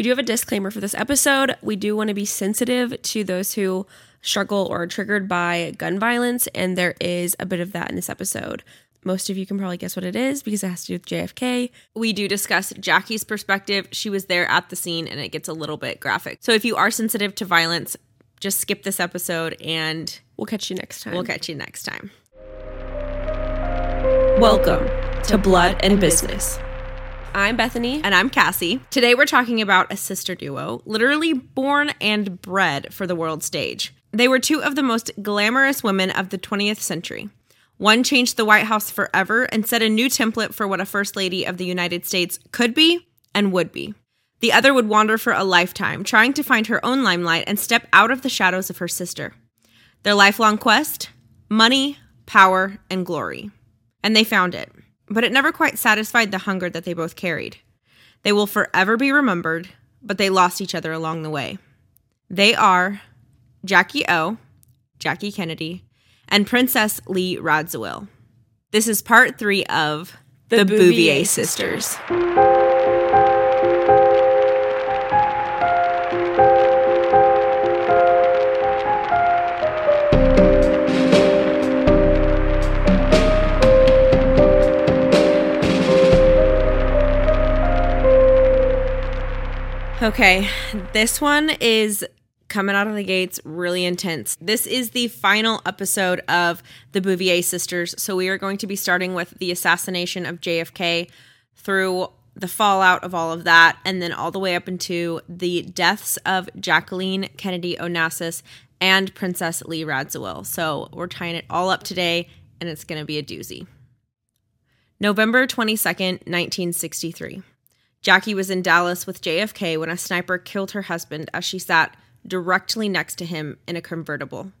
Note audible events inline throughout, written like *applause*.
We do have a disclaimer for this episode. We do want to be sensitive to those who struggle or are triggered by gun violence, and there is a bit of that in this episode. Most of you can probably guess what it is because it has to do with JFK. We do discuss Jackie's perspective. She was there at the scene and it gets a little bit graphic. So if you are sensitive to violence, just skip this episode and We'll catch you next time. we'll catch you next time. Welcome to Blood and Business. I'm Bethany. And I'm Cassie. Today we're talking about a sister duo, literally born and bred for the world stage. They were two of the most glamorous women of the 20th century. One changed the White House forever and set a new template for what a First Lady of the United States could be and would be. The other would wander for a lifetime, trying to find her own limelight and step out of the shadows of her sister. Their lifelong quest money, power, and glory. And they found it. But it never quite satisfied the hunger that they both carried. They will forever be remembered, but they lost each other along the way. They are Jackie O, Jackie Kennedy, and Princess Lee Radziwill. This is part three of The, Bouvier, Sisters. Okay, this one is coming out of the gates really intense. This is the final episode of the Bouvier sisters. So we are going to be starting with the assassination of JFK through the fallout of all of that, and then all the way up into the deaths of Jacqueline Kennedy Onassis and Princess Lee Radziwill. So we're tying it all up today, and it's going to be a doozy. November 22nd, 1963. Jackie was in Dallas with JFK when a sniper killed her husband as she sat directly next to him in a convertible.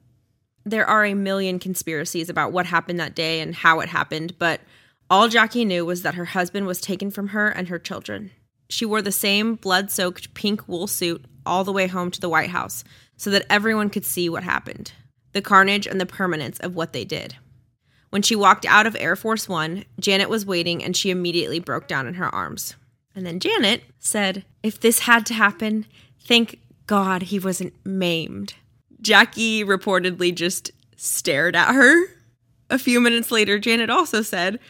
There are a million conspiracies about what happened that day and how it happened, but all Jackie knew was that her husband was taken from her and her children. She wore the same blood soaked pink wool suit all the way home to the White House so that everyone could see what happened the carnage and the permanence of what they did. When she walked out of Air Force One, Janet was waiting and she immediately broke down in her arms. And then Janet said, If this had to happen, thank God he wasn't maimed. Jackie reportedly just stared at her. A few minutes later, Janet also said,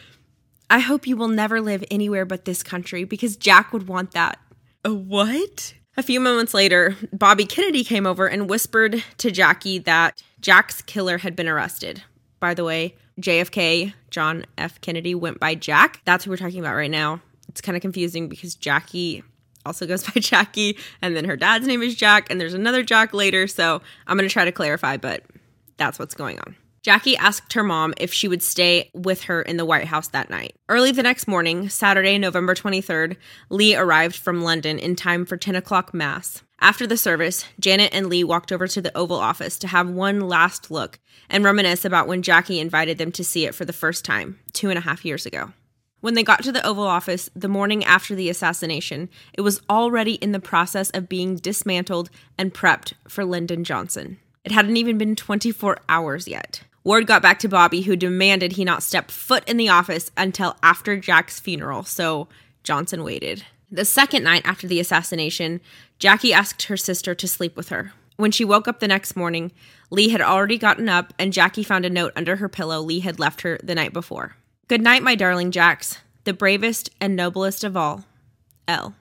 I hope you will never live anywhere but this country because Jack would want that. A what? A few moments later, Bobby Kennedy came over and whispered to Jackie that Jack's killer had been arrested. By the way, JFK, John F. Kennedy, went by Jack. That's who we're talking about right now it's kind of confusing because Jackie also goes *laughs* by Jackie, and then her dad's name is Jack, and there's another Jack later. So I'm going to try to clarify, but that's what's going on. Jackie asked her mom if she would stay with her in the White House that night. Early the next morning, Saturday, November 23rd, Lee arrived from London in time for 10 o'clock Mass. After the service, Janet and Lee walked over to the Oval Office to have one last look and reminisce about when Jackie invited them to see it for the first time, two and a half years ago. When they got to the Oval Office the morning after the assassination, it was already in the process of being dismantled and prepped for Lyndon Johnson. It hadn't even been 24 hours yet. Ward got back to Bobby, who demanded he not step foot in the office until after Jack's funeral, so Johnson waited. The second night after the assassination, Jackie asked her sister to sleep with her. When she woke up the next morning, Lee had already gotten up, and Jackie found a note under her pillow Lee had left her the night before. Good night, my darling Jacks, the bravest and noblest of all. L.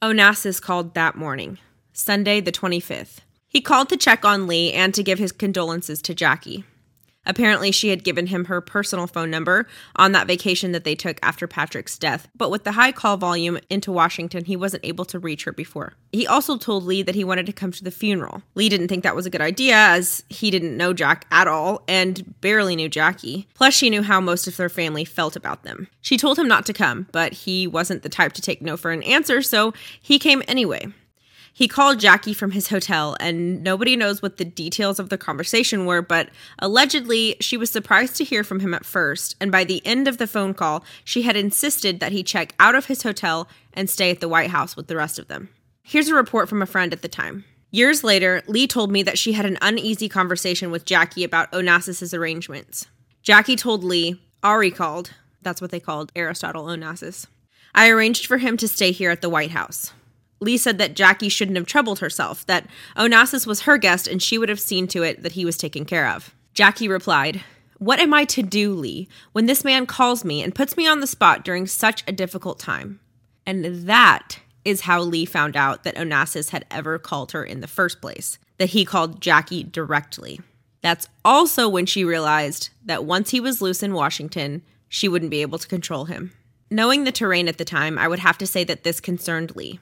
Onassis called that morning, Sunday the 25th. He called to check on Lee and to give his condolences to Jackie. Apparently, she had given him her personal phone number on that vacation that they took after Patrick's death, but with the high call volume into Washington, he wasn't able to reach her before. He also told Lee that he wanted to come to the funeral. Lee didn't think that was a good idea, as he didn't know Jack at all and barely knew Jackie. Plus, she knew how most of their family felt about them. She told him not to come, but he wasn't the type to take no for an answer, so he came anyway. He called Jackie from his hotel, and nobody knows what the details of the conversation were, but allegedly, she was surprised to hear from him at first, and by the end of the phone call, she had insisted that he check out of his hotel and stay at the White House with the rest of them. Here's a report from a friend at the time. Years later, Lee told me that she had an uneasy conversation with Jackie about Onassis's arrangements. Jackie told Lee, Ari called, that's what they called Aristotle Onassis. I arranged for him to stay here at the White House. Lee said that Jackie shouldn't have troubled herself, that Onassis was her guest and she would have seen to it that he was taken care of. Jackie replied, What am I to do, Lee, when this man calls me and puts me on the spot during such a difficult time? And that is how Lee found out that Onassis had ever called her in the first place, that he called Jackie directly. That's also when she realized that once he was loose in Washington, she wouldn't be able to control him. Knowing the terrain at the time, I would have to say that this concerned Lee.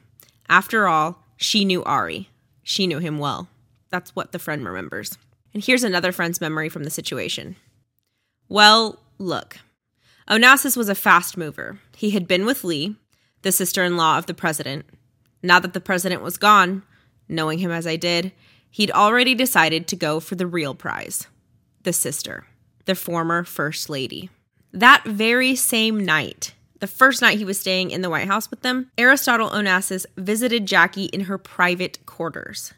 After all, she knew Ari. She knew him well. That's what the friend remembers. And here's another friend's memory from the situation. Well, look. Onassis was a fast mover. He had been with Lee, the sister in law of the president. Now that the president was gone, knowing him as I did, he'd already decided to go for the real prize the sister, the former first lady. That very same night, the first night he was staying in the White House with them, Aristotle Onassis visited Jackie in her private quarters.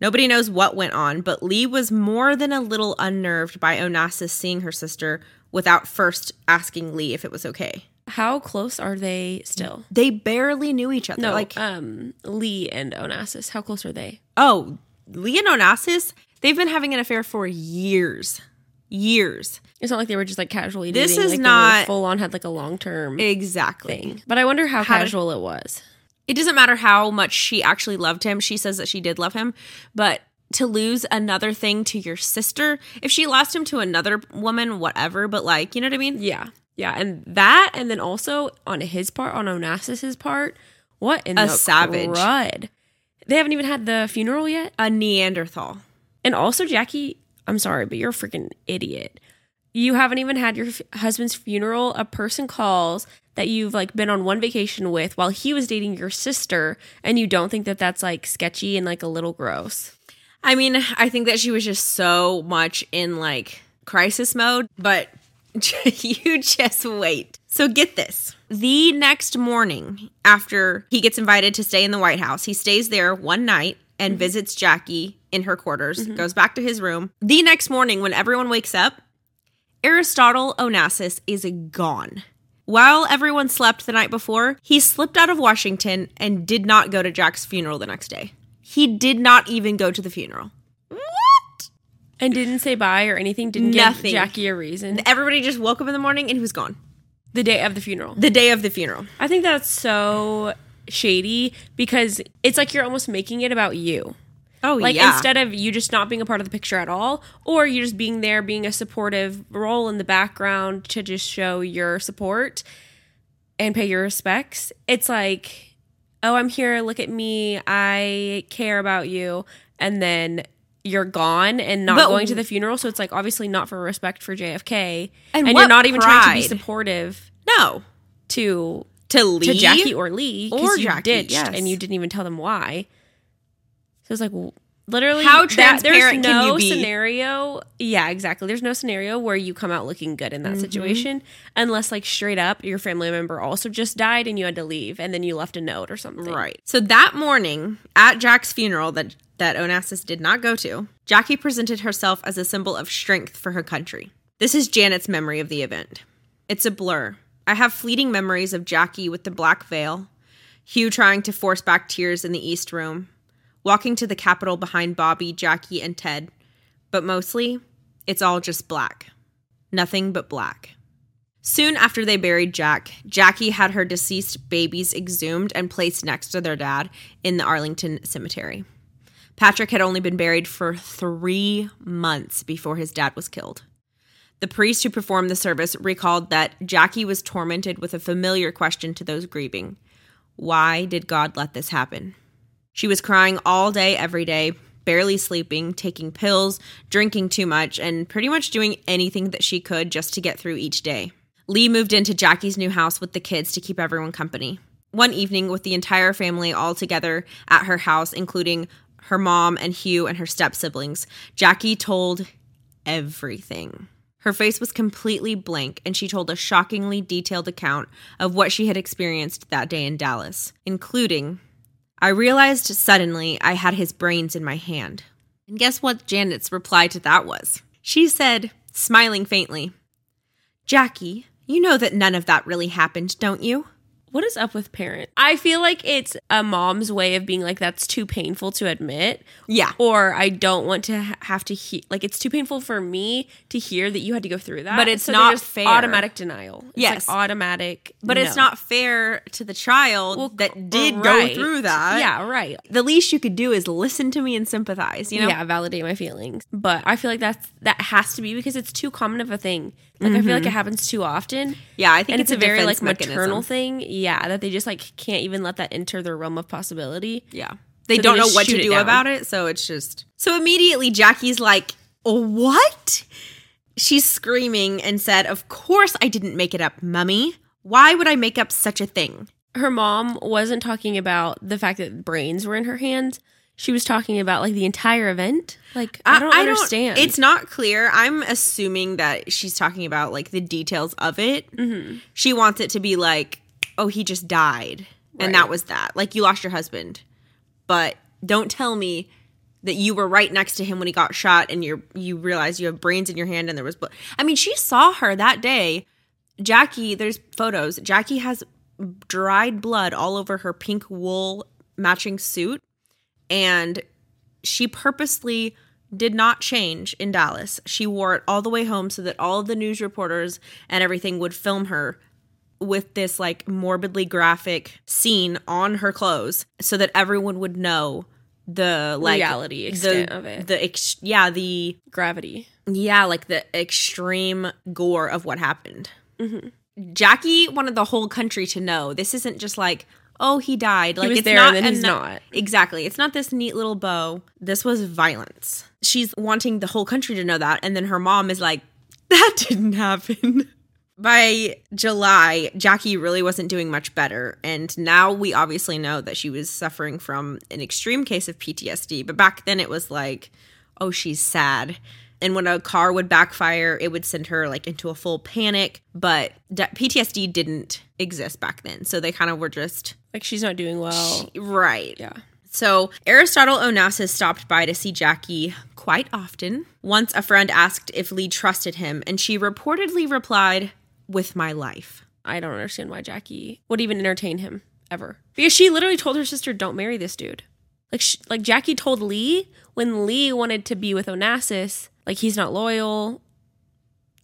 Nobody knows what went on, but Lee was more than a little unnerved by Onassis seeing her sister without first asking Lee if it was okay. How close are they still? They barely knew each other. No, like, like um, Lee and Onassis. How close are they? oh, Lee and Onassis, they've been having an affair for years. Years. It's not like they were just like casually. This dating, is like, not- full on. Had like a long term Exactly. thing. But I wonder how, How did- casual it was. it doesn't matter how much she actually loved him. She says that she did love him, but to lose another thing to your sister, if she lost him to another woman, whatever, but like, you know what I mean? Yeah, yeah, and that, and then also on his part, on Onassis's part, what in A the savage. crud? They haven't even had the funeral yet, A Neanderthal. and also Jackie. I'm sorry, but you're a freaking idiot. You haven't even had your f- husband's funeral. A person calls that you've like been on one vacation with while he was dating your sister, and you don't think that that's like sketchy and like a little gross. I mean, I think that she was just so much in like crisis mode, but *laughs* you just wait. So get this. The next morning, after he gets invited to stay in the White House, he stays there one night and mm-hmm. visits Jackie in her quarters, mm-hmm. goes back to his room. The next morning, when everyone wakes up, Aristotle Onassis is gone. While everyone slept the night before, he slipped out of Washington and did not go to Jack's funeral the next day. He did not even go to the funeral. What? And didn't say bye or anything. Didn't Nothing. give Jackie a reason. Everybody just woke up in the morning and he was gone. The day of the funeral. The day of the funeral. I think that's so shady because it's like you're almost making it about you. Oh, Like yeah. instead of you just not being a part of the picture at all, or you just being there, being a supportive role in the background to just show your support and pay your respects. It's like, oh, I'm here. Look at me. I care about you. And then you're gone and not But- going to the funeral. So it's like obviously not for respect for JFK. And And, you're not even trying to be supportive no. to To Lee? to Jackie or Lee Or you Jackie, did, yes. and you didn't even tell them why. So it's like literally How that- transparent there's can no you be? scenario. Yeah, exactly. There's no scenario where you come out looking good in Mm-hmm. that situation, unless like straight up your family member also just died and you had to leave, and then you left a note or something. Right. So that morning at Jack's funeral that that Onassis did not go to, Jackie presented herself as a symbol of strength for her country. This is Janet's memory of the event. It's a blur. I have fleeting memories of Jackie with the black veil, Hugh trying to force back tears in the East Room, walking to the Capitol behind Bobby, Jackie, and Ted. But mostly, it's all just black. Nothing but black. Soon after they buried Jack, Jackie had her deceased babies exhumed and placed next to their dad in the Arlington cemetery. Patrick had only been buried for three months before his dad was killed. The priest who performed the service recalled that Jackie was tormented with a familiar question to those grieving Why did God let this happen? She was crying all day, every day, barely sleeping, taking pills, drinking too much, and pretty much doing anything that she could just to get through each day. Lee moved into Jackie's new house with the kids to keep everyone company. One evening, with the entire family all together at her house, including her mom and Hugh and her step siblings, Jackie told everything. Her face was completely blank, and she told a shockingly detailed account of what she had experienced that day in Dallas, including I realized suddenly I had his brains in my hand. And guess what Janet's reply to that was? She said, smiling faintly, Jackie, you know that none of that really happened, don't you? What is up with parents? I feel like it's a mom's way of being like, that's too painful to admit. Yeah. Or I don't want to ha- have to hear, like, it's too painful for me to hear that you had to go through that. But it's they not fair. Automatic denial. It's Yes. Like automatic. But it's not fair to the child that did Right. go through that. Yeah, right. The least you could do is listen to me and sympathize, you know? yeah, validate my feelings. But I feel like that's that has to be because it's too common of a thing. Like I feel like it mm-hmm. happens too often. Yeah, I think and it's, it's, a, very defense like maternal thing. Yeah, that they just like can't even let that enter their realm of possibility. Yeah. They So don't know what to do down. about it, so it's just. So immediately Jackie's like, "What?" She's screaming and said, "Of course I didn't make it up, Mummy. Why would I make up such a thing?" Her mom wasn't talking about the fact that brains were in her hands. She was talking about like the entire event. Like I, don't understand. it's not clear. I'm assuming that she's talking about like the details of it. Mm-hmm. She wants it to be like, "Oh, he just died." And that was that. Like you lost your husband. But don't tell me that you were right next to him when he got shot and you you realize you have brains in your hand and there was blood. I mean, she saw her that day. Jackie, there's photos. Jackie has dried blood all over her pink wool matching suit and she purposely did not change in Dallas. She wore it all the way home so that all of the news reporters and everything would film her with this like morbidly graphic scene on her clothes so that everyone would know the like Reality the- extent of it. The ex- yeah, the gravity. yeah, like the extreme gore of what happened. Mm-hmm. Jackie wanted the whole country to know this isn't just like, oh, he died. Like was it's there not, and he's no- not. Exactly. It's not this neat little bow. This was violence. She's wanting the whole country to know that, and then her mom is like, that *laughs* didn't happen. By July, Jackie really wasn't doing much better. And now we obviously know that she was suffering from an extreme case of PTSD. But back then it was like, oh, she's sad. And when a car would backfire, it would send her like into a full panic. But PTSD didn't exist back then. So they kind of were just, Like she's not doing well. right. Yeah. So Aristotle Onassis stopped by to see Jackie quite often. Once a friend asked if Lee trusted him, and she reportedly replied, with my life. I don't understand why Jackie would even entertain him ever. Because she literally told her sister, "Don't marry this dude." Like, sh- like Jackie told Lee when Lee wanted to be with Onassis, like he's not loyal.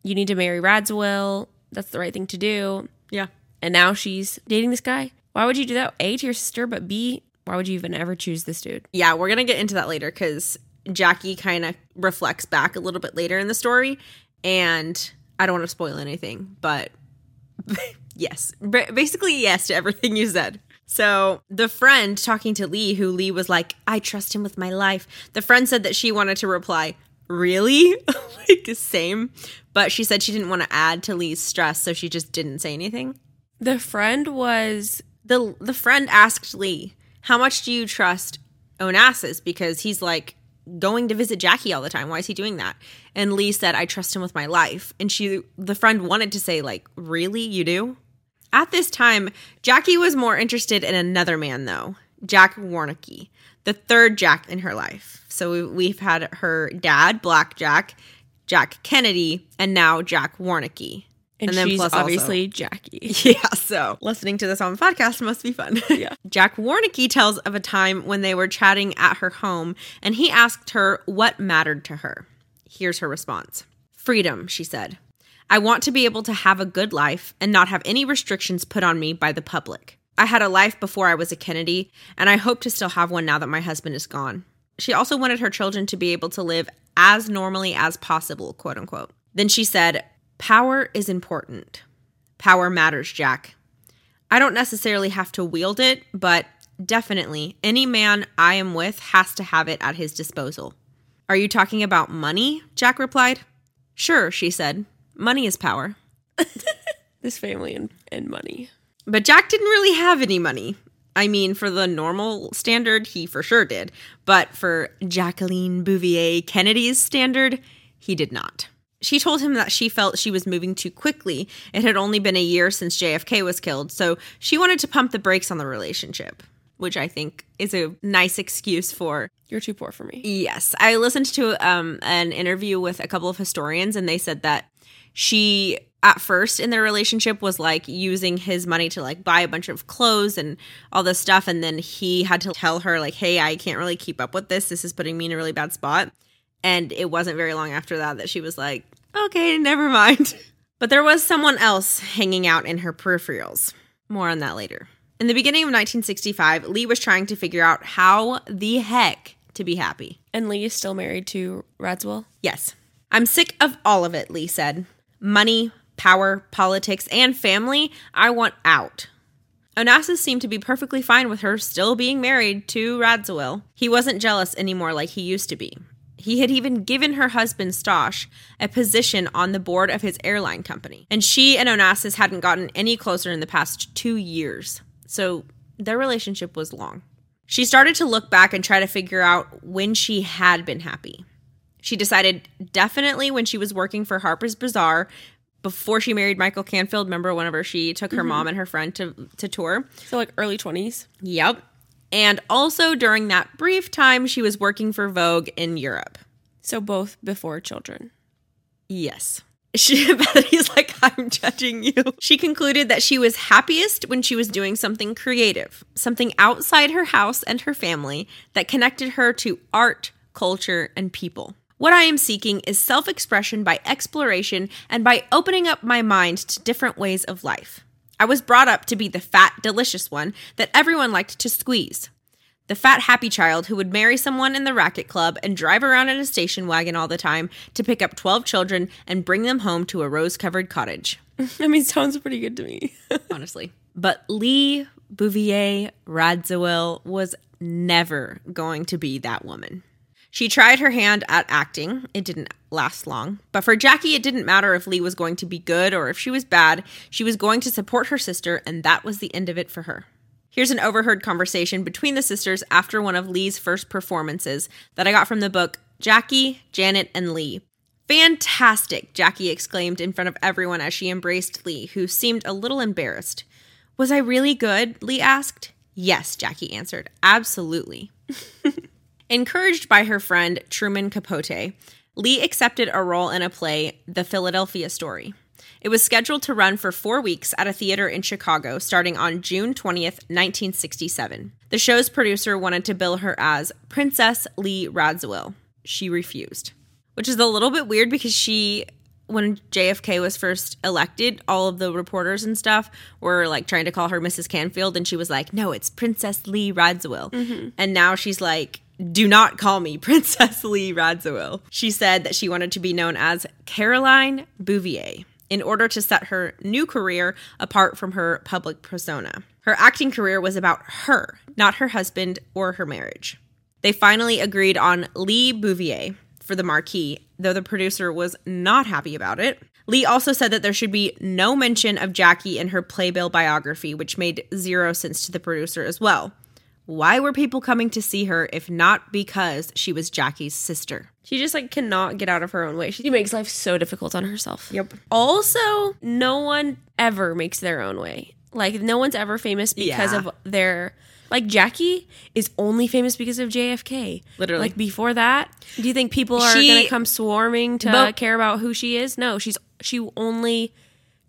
You need to marry Radziwill. That's the right thing to do. Yeah. And now she's dating this guy. Why would you do that? A to your sister, but B, why would you even ever choose this dude? Yeah, we're going to get into that later because Jackie kind of reflects back a little bit later in the story. And I don't want to spoil anything, but *laughs* yes, Ba- basically, yes to everything you said. So the friend talking to Lee, who Lee was like, I trust him with my life. The friend said that she wanted to reply, Really? *laughs* like, the same. But she said she didn't want to add to Lee's stress, so she just didn't say anything. The friend was the the friend asked Lee, "How much do you trust Onassis?" Because he's like going to visit Jackie all the time. Why is he doing that? And Lee said, "I trust him with my life." And she, the friend, wanted to say, "Like, really, you do?" At this time, Jackie was more interested in another man, though, Jack Warnecke, the third Jack in her life. So we- we've had her dad, Black Jack, Jack Kennedy, and now Jack Warnecke. and, then she's plus also- obviously Jackie. *laughs* Yeah, so listening to this on the podcast must be fun. *laughs* Yeah. Jack Warnecke tells of a time when they were chatting at her home and he asked her what mattered to her. Here's her response Freedom, she said. I want to be able to have a good life and not have any restrictions put on me by the public. I had a life before I was a Kennedy, and I hope to still have one now that my husband is gone. She also wanted her children to be able to live as normally as possible, quote unquote. Then she said, Power is important. Power matters, Jack. I don't necessarily have to wield it, but definitely any man I am with has to have it at his disposal. Are you talking about money? Jack replied. Sure, she said. Money is power. *laughs* This family and, and money. But Jack didn't really have any money. I mean, for the normal standard, he for sure did. But for Jacqueline Bouvier Kennedy's standard, he did not. She told him that she felt she was moving too quickly. It had only been a year since JFK was killed, so she wanted to pump the brakes on the relationship, which I think is a nice excuse for You're too poor for me. Yes, I listened to um, an interview with a couple of historians, and they said that She at first in their relationship was like using his money to like buy a bunch of clothes and all this stuff and then he had to tell her like hey i can't really keep up with this this is putting me in a really bad spot and it wasn't very long after that that she was like okay never mind *laughs* but there was someone else hanging out in her peripherals more on that later in the beginning of 1965 lee was trying to figure out how the heck to be happy And Lee is still married to Radziwill. Yes. I'm sick of all of it, Lee said. Money, power, politics, and family. I want out. Onassis seemed to be perfectly fine with her still being married to Radziwill. He wasn't jealous anymore like he used to be. He had even given her husband Stosh a position on the board of his airline company. And she and Onassis hadn't gotten any closer in the past two years. So their relationship was long. She started to look back and try to figure out when she had been happy. She decided definitely when she was working for Harper's Bazaar before she married Michael Canfield. Remember, whenever she took her mm-hmm. mom and her friend to, to tour? So like early 20s. Yep. And also during that brief time she was working for Vogue in Europe. So both before children. Yes. *laughs* She Betty's like, I'm judging you. She concluded that she was happiest when she was doing something creative, something outside her house and her family that connected her to art, culture, and people. What I am seeking is self expression by exploration and by opening up my mind to different ways of life. I was brought up to be the fat, delicious one that everyone liked to squeeze. The fat, happy child who would marry someone in the racket club and drive around in a station wagon all the time to pick up 12 children and bring them home to a rose covered cottage. *laughs* I mean, sounds pretty good to me. *laughs* honestly. But Lee Bouvier Radziwill was never going to be that woman. She tried her hand at acting. It didn't last long. But for Jackie, it didn't matter if Lee was going to be good or if she was bad. She was going to support her sister, and that was the end of it for her. Here's an overheard conversation between the sisters after one of Lee's first performances that I got from the book Jackie, Janet, and Lee. Fantastic, Jackie exclaimed in front of everyone as she embraced Lee, who seemed a little embarrassed. Was I really good? Lee asked. Yes, Jackie answered. Absolutely. *laughs* Encouraged by her friend Truman Capote, Lee accepted a role in a play, The Philadelphia Story. It was scheduled to run for four weeks at a theater in Chicago starting on June 20th, 1967. The show's producer wanted to bill her as Princess Lee Radziwill. She refused, which is a little bit weird because she, when JFK was first elected, all of the reporters and stuff were like trying to call her Mrs. Canfield, and she was like, no, it's Princess Lee Radziwill. Mm-hmm. And now she's like, do not call me *laughs* Princess Lee Radziwill. She said that she wanted to be known as Caroline Bouvier in order to set her new career apart from her public persona. Her acting career was about her, not her husband or her marriage. They finally agreed on Lee Bouvier for the marquee, though the producer was not happy about it. Lee also said that there should be no mention of Jackie in her playbill biography, which made zero sense to the producer as well. Why were people coming to see her if not because she was Jackie's sister? She just like cannot get out of her own way. She makes life so difficult on herself. Yep. Also, no one ever makes their own way. Like no one's ever famous because Yeah. of their like Jackie is only famous because of JFK. Literally. Like before that, do you think people are She- to come swarming to But- care about who she is? No, she's she only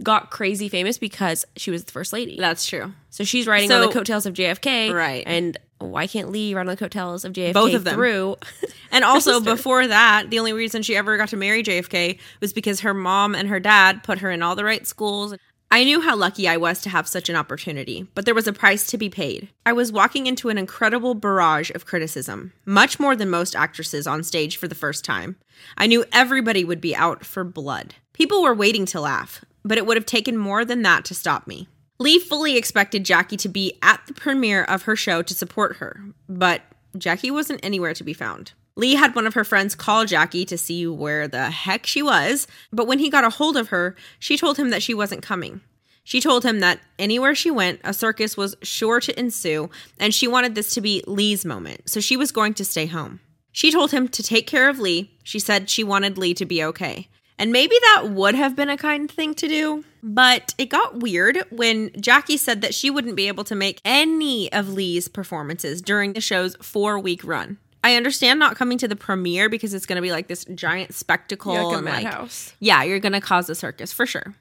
got crazy famous because she was the first lady. That's true. So she's riding on So- the coattails of JFK. Right. And why can't Lee ride on the coattails of JFK Both of them. through? *laughs* And also, before that, the only reason she ever got to marry JFK was because her mom and her dad put her in all the right schools. I knew how lucky I was to have such an opportunity, but there was a price to be paid. I was walking into an incredible barrage of criticism, much more than most actresses on stage for the first time. I knew everybody would be out for blood. People were waiting to laugh, but it would have taken more than that to stop me. Lee fully expected Jackie to be at the premiere of her show to support her, but Jackie wasn't anywhere to be found. Lee had one of her friends call Jackie to see where the heck she was, but when he got a hold of her, she told him that she wasn't coming. She told him that anywhere she went, a circus was sure to ensue, and she wanted this to be Lee's moment, so she was going to stay home. She told him to take care of Lee. She said she wanted Lee to be okay. And maybe that would have been a kind thing to do, but it got weird when Jackie said that she wouldn't be able to make any of Lee's performances during the show's four week run. I understand not coming to the premiere because it's going to be like this giant spectacle. Yeah, like a and, like, madhouse. yeah, you're going to cause a circus for sure.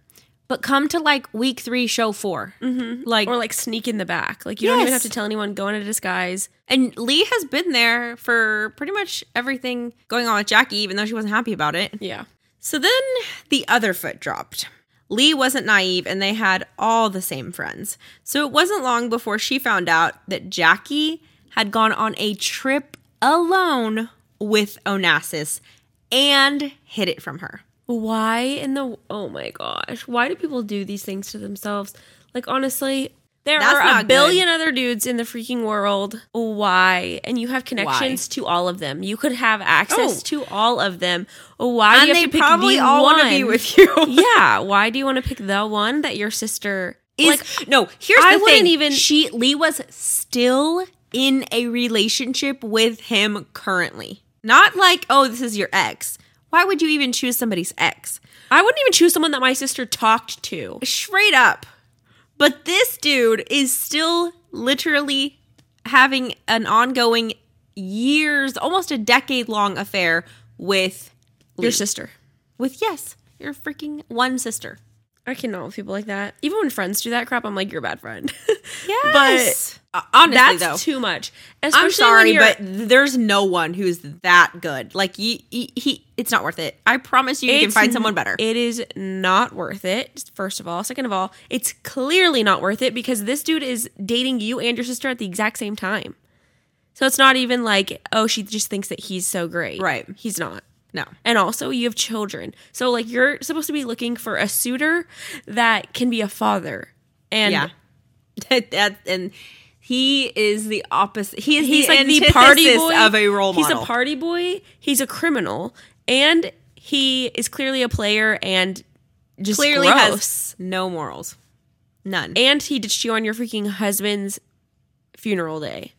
But come to like week three, show 4 mm-hmm. Like, Or like sneak in the back. Like you don't even have to tell anyone. Go in a disguise. and Lee has been there for pretty much everything going on with Jackie, even though she wasn't happy about it. Yeah. So then the other foot dropped. Lee wasn't naive and they had all the same friends. So it wasn't long before she found out that Jackie had gone on a trip alone with Onassis and hid it from her. Why in the oh my gosh? Why do people do these things to themselves? Like honestly, there That's are a billion other dudes in the freaking world. Why? And you have connections Why? to all of them. You could have access Oh. to all of them. Why do and you they have to pick probably the all want to be with you. *laughs* yeah. Why do you want to pick the one that your sister Is like? no, here's I the wouldn't thing. even- she Lee was still in a relationship with him currently. Not like, oh, this is your ex. Why would you even choose somebody's ex? I wouldn't even choose someone that my sister talked to. straight up. But this dude is still literally having an ongoing years, almost a decade long affair with Your Lee. sister. with yes, your freaking one sister. I cannot with people like that. Even when friends do that crap, I'm like, you're a bad friend. *laughs* Yes. Uh, honestly That's though. too much. I'm sorry, but there's no one who's that good. Like he, he, he it's not worth it. I promise you, you can find someone better. It is not worth it. First of all, second of all, it's clearly not worth it because this dude is dating you and your sister at the exact same time. So it's not even like, oh, she just thinks that he's so great. Right. He's not. No, And also, you have children. So, like, you're supposed to be looking for a suitor that can be a father. And yeah, *laughs* that, that and he is the opposite. He is he's the like the party boy of a role model. He's a party boy. He's a criminal, and he is clearly a player and just clearly gross. has no morals. None. and he ditched you on your freaking husband's funeral day.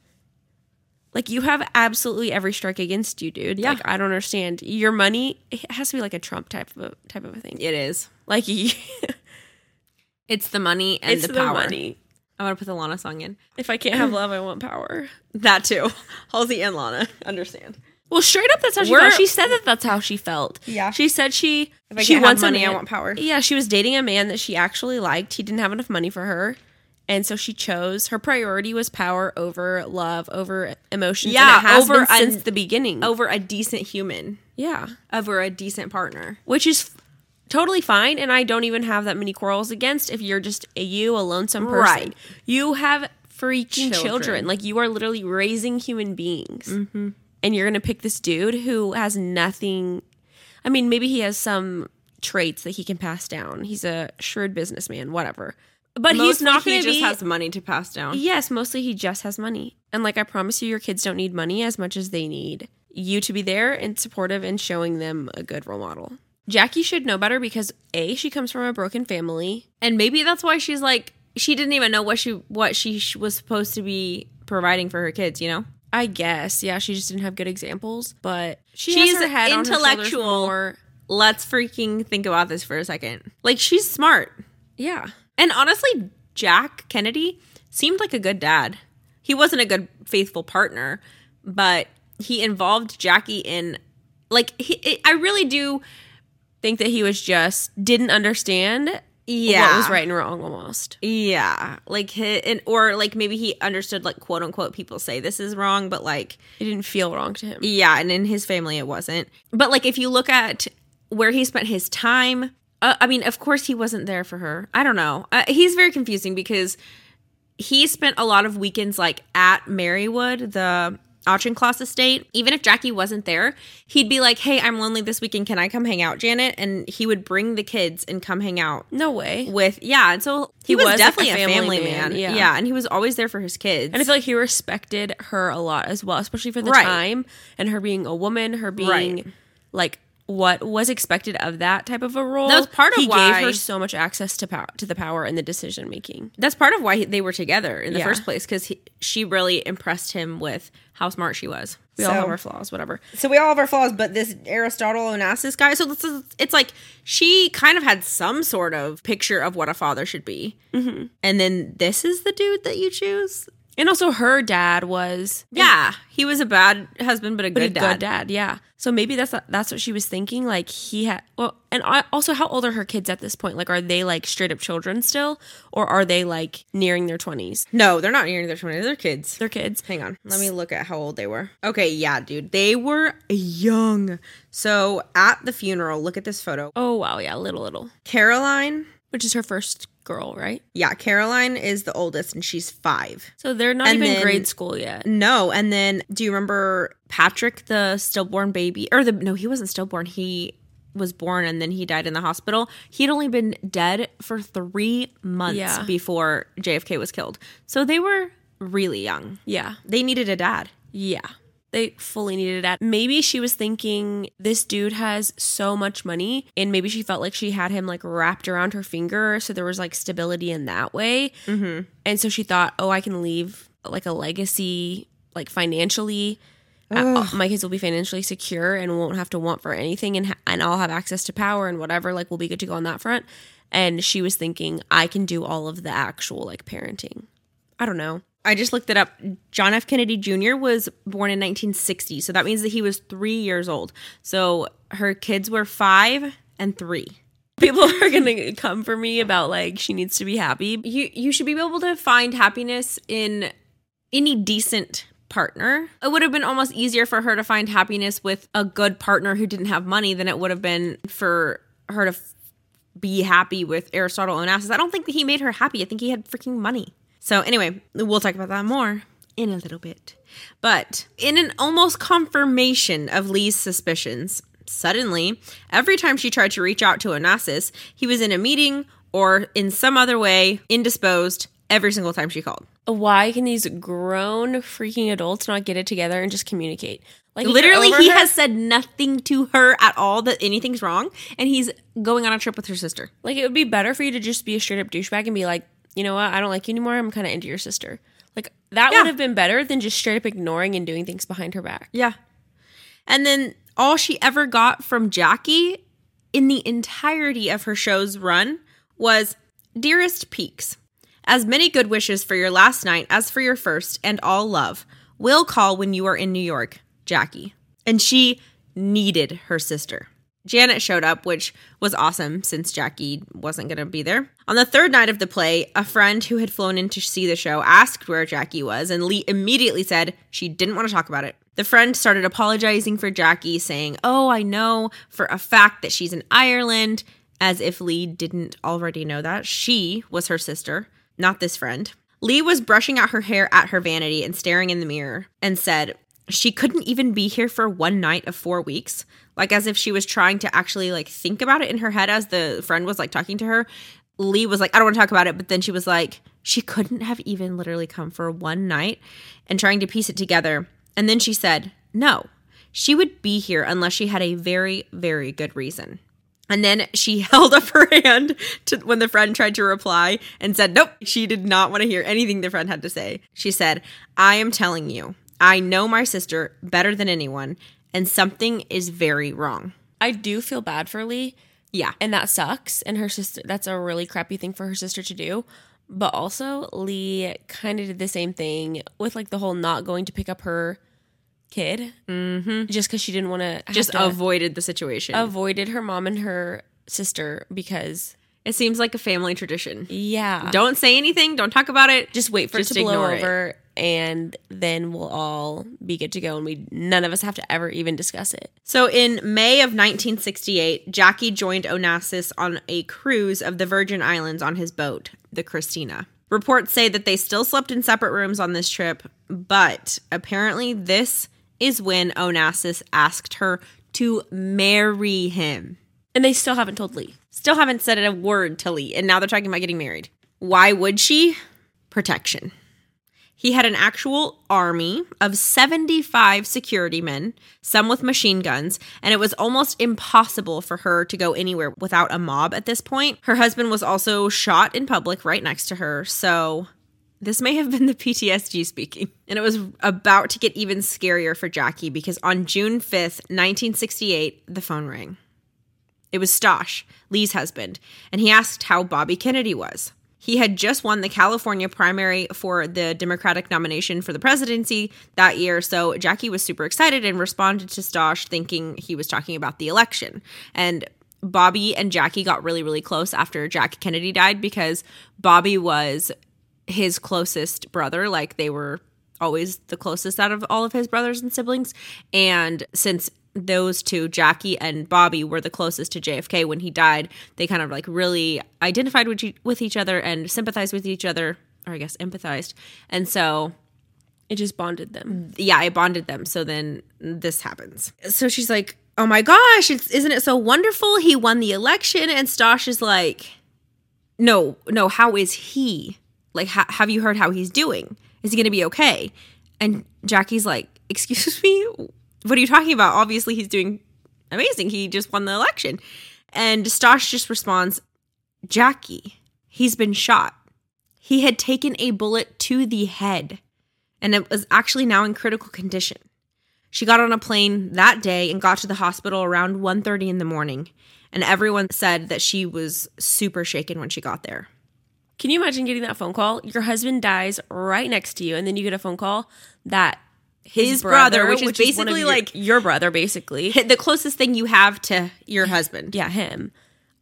Like you have absolutely every strike against you, dude. Yeah. Like I don't understand. Your money it has to be like a Trump type of a, type of a thing. it is. Like *laughs* It's the money and it's the the, power. money. I'm gonna put the Lana song in. If I can't have love, I want power. *laughs* That too. *laughs* Halsey and Lana understand. Well, straight up, that's how she We're- felt. She said that that's how she felt. Yeah. She said she If I she can't have wants money, I want power. Yeah, she was dating a man that she actually liked. He didn't have enough money for her. And so she chose her priority was power over love, over emotions. Yeah, and it has over since the beginning. Over a decent human. yeah, Over a decent partner. which is f- totally fine. And I don't even have that many quarrels against if you're just a you, a lonesome person. Right. You have freaking children. Children. Like you are literally raising human beings. Mm-hmm. And you're going to pick this dude who has nothing. I mean, maybe he has some traits that he can pass down. He's a shrewd businessman, whatever. But he's not going to be. just be. has money to pass down. Yes, mostly he just has money. And like I promise you, your kids don't need money as much as they need you to be there and supportive and showing them a good role model. Jackie should know better because A, she comes from a broken family. And maybe that's why she's like she didn't even know what she what she sh- was supposed to be providing for her kids, you know? I guess. Yeah, she just didn't have good examples, but she She's has her head on her intellectual. Let's freaking think about this for a second. Like she's smart. Yeah. And honestly, Jack Kennedy seemed like a good dad. He wasn't a good faithful partner, but he involved Jackie in like he, I really do Think that he was just didn't understand yeah what was right and wrong almost. Yeah, like hi and or like maybe he understood like quote unquote people say this is wrong, but like It didn't feel wrong to him. yeah, and in his family it wasn't. But like if you look at where he spent his time, uh, I mean, of course he wasn't there for her. I don't know. Uh, he's very confusing because he spent a lot of weekends like at Merrywood, the Auchincloss estate. Even if Jackie wasn't there, he'd be like, "Hey, I'm lonely this weekend. Can I come hang out, Janet?" And he would bring the kids and come hang out No way. with yeah. And so he, He was, was, definitely a a family, family man. man, Yeah. yeah. and he was always there for his kids. And I feel like he respected her a lot as well, especially for the Right. time and her being a woman, her being Right. like what was expected of that type of a role. That was part of why. he why- gave her so much access to power, to the power and the decision making. that's part of why they were together in the Yeah. first place because she really impressed him with how smart she was. We all have our flaws, whatever. So we all have our flaws, but this Aristotle Onassis guy. So this is, it's like she kind of had some sort of picture of what a father should be, mm-hmm. and then this is the dude that you choose. And also, her dad was Yeah, he was a bad husband, but a but good a dad. good dad. Yeah. So maybe that's that's what she was thinking. Like he had. Well, and I, also, how old are her kids at this point? Like, are they like straight up children still, or are they like nearing their twenties? No, they're not nearing their twenties. They're kids. They're kids. Hang on. Let me look at how old they were. Okay, yeah, dude. They were young. So at the funeral, look at this photo. Oh wow, yeah, little little, Caroline, which is her first girl, right? yeah, Caroline is the oldest and she's five. So they're not And even then- grade school yet. No, and then do you remember Patrick, the stillborn baby? Or the no, he wasn't stillborn. He was born and then he died in the hospital. He had only been dead for three months Yeah. before JFK was killed. So they were really young. Yeah, They needed a dad. yeah. They fully needed that. Maybe she was thinking this dude has so much money, and maybe she felt like she had him like wrapped around her finger, so there was like stability in that way. Mm-hmm. And so she thought, oh, I can leave like a legacy, like financially. Uh, my kids will be financially secure and won't have to want for anything, and ha- and I'll have access to power and whatever. Like we'll be good to go on that front. And she was thinking, I can do all of the actual like parenting. I don't know. I just looked it up. John F. Kennedy Jr. was born in 1960. So that means that he was three years old. So her kids were five and three. People *laughs* are gonna come for me about like she needs to be happy. You you should be able to find happiness in any decent partner. It would have been almost easier for her to find happiness with a good partner who didn't have money than it would have been for her to f- be happy with Aristotle Onassis. I don't think that he made her happy. I think he had freaking money. So anyway, we'll talk about that more in a little bit. But in an almost confirmation of Lee's suspicions, suddenly, every time she tried to reach out to Onassis, he was in a meeting or in some other way indisposed every single time she called. Why can these grown freaking adults not get it together and just communicate? Like Literally, he her- has said nothing to her at all that anything's wrong, and he's going on a trip with her sister. like it would be better for you to just be a straight up douchebag and be like, you know what, I don't like you anymore. I'm kind of into your sister. Like that Yeah. would have been better than just straight up ignoring and doing things behind her back. Yeah. And then all she ever got from Jackie in the entirety of her show's run was Dearest Pekes, as many good wishes for your last night as for your first, and all love. Will call when you are in New York, Jackie. And she needed her sister. Janet showed up, which was awesome since Jackie wasn't going to be there. On the third night of the play, a friend who had flown in to see the show asked where Jackie was, and Lee immediately said she didn't want to talk about it. The friend started apologizing for Jackie, saying, Oh, I know for a fact that she's in Ireland, as if Lee didn't already know that. She was her sister, not this friend. Lee was brushing out her hair at her vanity and staring in the mirror and said, she couldn't even be here for one night of four weeks like as if she was trying to actually like think about it in her head as the friend was like talking to her. Lee was like i don't want to talk about it but then she was like she couldn't have even literally come for one night and trying to piece it together. And then she said no she would be here unless she had a very very good reason. And then she *laughs* held up her hand to when the friend tried to reply and said, Nope, she did not want to hear anything the friend had to say. She said, I am telling you, I know my sister better than anyone, and something is very wrong. I do feel bad for Lee, Yeah. and that sucks. And her sister, that's a really crappy thing for her sister to do. But also, Lee kind of did the same thing with like the whole not going to pick up her kid mm-hmm. just because she didn't want to Just avoided the situation. avoided her mom and her sister because it seems like a family tradition. yeah, Don't say anything, don't talk about it. just wait for Just it to blow ignore it. over, and then we'll all be good to go, and we none of us have to ever even discuss it. So in May of 1968, Jackie joined Onassis on a cruise of the Virgin Islands on his boat, the Christina. Reports say that they still slept in separate rooms on this trip, but apparently this is when Onassis asked her to marry him. And they still haven't told Lee. Still haven't said a word to Lee, and now they're talking about getting married. Why would she? Protection. He had an actual army of 75 security men, some with machine guns, and it was almost impossible for her to go anywhere without a mob at this point. Her husband was also shot in public right next to her, so this may have been the *laughs* PTSD speaking. And it was about to get even scarier for Jackie because on June 5th, 1968, the phone rang. It was Stosh, Lee's husband, and he asked how Bobby Kennedy was. He had just won the California primary for the Democratic nomination for the presidency that year, so Jackie was super excited and responded to Stosh thinking he was talking about the election. And Bobby and Jackie got really, really close after Jackie Kennedy died because Bobby was his closest brother. Like they were always the closest out of all of his brothers and siblings. And since those two, Jackie and Bobby, were the closest to JFK when he died, they kind of like really identified with, with each other and sympathized with each other, or I guess empathized. And so it just bonded them. Yeah, it bonded them. So then this happens. So she's like, oh my gosh, isn't it so wonderful? He won the election. And Stosh is like, no, no, how is he? Like, ha- have you heard how he's doing? Is he going to be okay? And Jackie's like, excuse *laughs* me? What are you talking about? Obviously, he's doing amazing. He just won the election. And Stosh just responds, Jackie, he's been shot. He had taken a bullet to the head and it was actually now in critical condition. She got on a plane that day and got to the hospital around 1:30 in the morning, and everyone said that she was super shaken when she got there. Can you imagine getting that phone call? Your husband dies right next to you, and then you get a phone call that his, his brother, brother, which, which is basically your, like your brother, basically the closest thing you have to your husband. Yeah, him.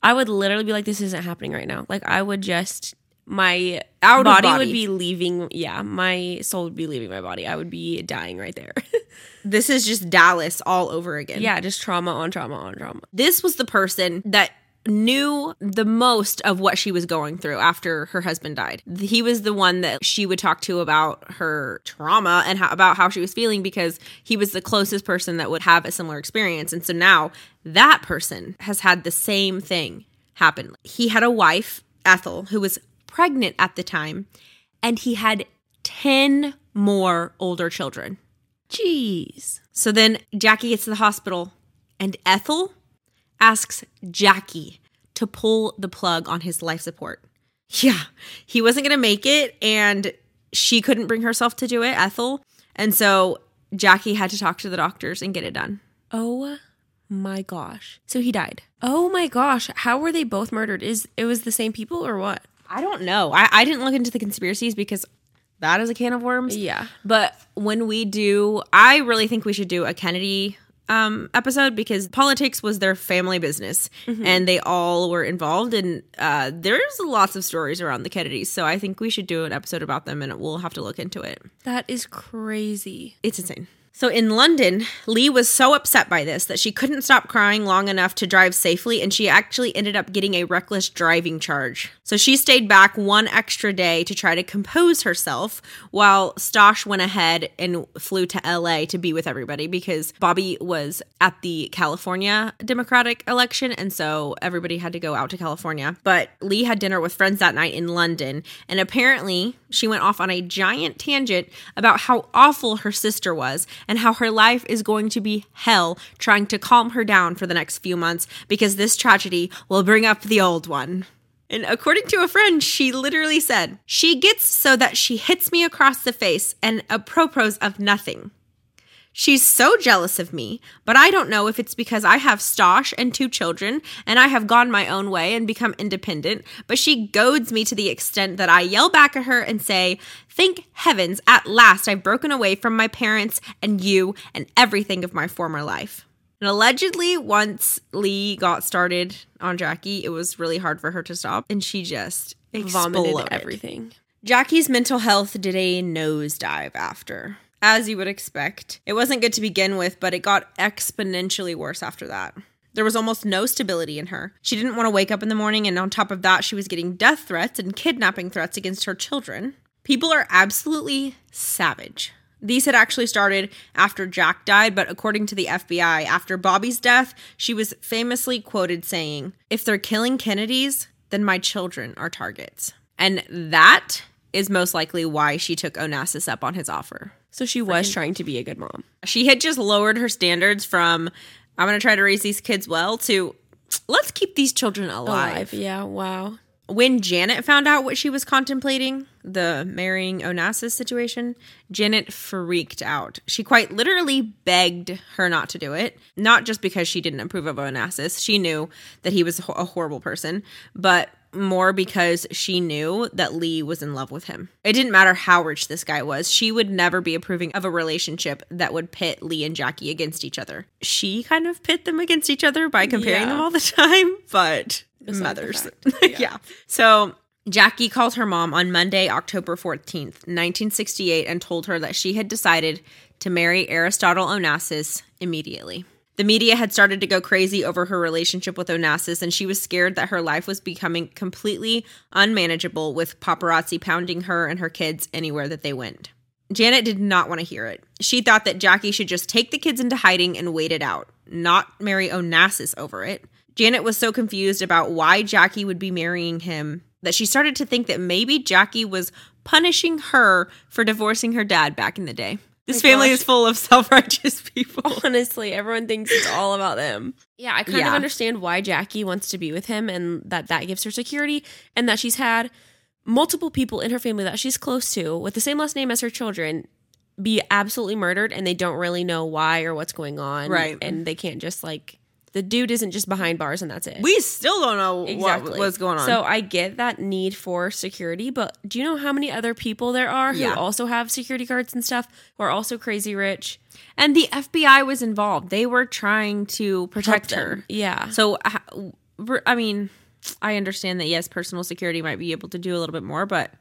I would literally be like, "This isn't happening right now." Like, I would just my Out body, body would be leaving. Yeah, my soul would be leaving my body. I would be dying right there. *laughs* this is just Dallas all over again. Yeah, just trauma on trauma on trauma. This was the person that knew the most of what she was going through after her husband died. He was the one that she would talk to about her trauma and how, about how she was feeling because he was the closest person that would have a similar experience. And so now that person has had the same thing happen. He had a wife, Ethel, who was pregnant at the time, and he had 10 more older children. Jeez. So then Jackie gets to the hospital, and Ethel asks Jackie to pull the plug on his life support. Yeah, he wasn't going to make it, and she couldn't bring herself to do it, Ethel. And so Jackie had to talk to the doctors and get it done. Oh my gosh. So he died. Oh my gosh. How were they both murdered? Is it was the same people or what? I don't know. I, I didn't look into the conspiracies because that is a can of worms. Yeah. But when we do, I really think we should do a Kennedy um, episode because politics was their family business mm-hmm. and they all were involved. And uh, there's lots of stories around the Kennedys. So I think we should do an episode about them and we'll have to look into it. That is crazy. It's insane. So in London, Lee was so upset by this that she couldn't stop crying long enough to drive safely, and she actually ended up getting a reckless driving charge. So she stayed back one extra day to try to compose herself, while Stosh went ahead and flew to LA to be with everybody because Bobby was at the California Democratic election, and so everybody had to go out to California. But Lee had dinner with friends that night in London, and apparently she went off on a giant tangent about how awful her sister was and how her life is going to be hell trying to calm her down for the next few months because this tragedy will bring up the old one. And according to a friend, she literally said, She gets so that she hits me across the face and apropos of nothing. She's so jealous of me, but I don't know if it's because I have Stosh and two children and I have gone my own way and become independent, but she goads me to the extent that I yell back at her and say, Thank heavens, at last I've broken away from my parents and you and everything of my former life. And allegedly, once Lee got started on Jackie, it was really hard for her to stop, and she just exploded. vomited everything. Jackie's mental health did a nosedive after as you would expect. It wasn't good to begin with, but it got exponentially worse after that. There was almost no stability in her. She didn't want to wake up in the morning, and on top of that, she was getting death threats and kidnapping threats against her children. People are absolutely savage. These had actually started after Jack died, but according to the FBI, after Bobby's death, she was famously quoted saying, If they're killing Kennedys, then my children are targets. And that is most likely why she took Onassis up on his offer. So she was Freaking. trying to be a good mom. She had just lowered her standards from I'm going to try to raise these kids well to let's keep these children alive. alive. Yeah, wow. When Janet found out what she was contemplating, the marrying Onassis situation, Janet freaked out. She quite literally begged her not to do it, not just because she didn't approve of Onassis. She knew that he was a horrible person, but more because she knew that Lee was in love with him. It didn't matter how rich this guy was. She would never be approving of a relationship that would pit Lee and Jackie against each other. She kind of pit them against each other by comparing Yeah. them all the time, but Besides mothers. fact, *laughs* yeah. So Jackie called her mom on Monday, October 14th, 1968, and told her that she had decided to marry Aristotle Onassis immediately. The media had started to go crazy over her relationship with Onassis, and she was scared that her life was becoming completely unmanageable with paparazzi pounding her and her kids anywhere that they went. Janet did not want to hear it. She thought that Jackie should just take the kids into hiding and wait it out, not marry Onassis over it. Janet was so confused about why Jackie would be marrying him that she started to think that maybe Jackie was punishing her for divorcing her dad back in the day. This My family gosh. is full of *laughs* self righteous people. Honestly, everyone thinks it's all about them. Yeah, I kind Yeah. of understand why Jackie wants to be with him and that that gives her security and that she's had multiple people in her family that she's close to with the same last name as her children be absolutely murdered and they don't really know why or what's going on. Right. And they can't just like the dude isn't just behind bars and that's it. We still don't know what was going on. So I get that need for security, but do you know how many other people there are who Yeah. also have security guards and stuff who are also crazy rich? and the FBI was involved. They were trying to protect her. Yeah. So, I mean, I understand that yes, personal security might be able to do a little bit more, but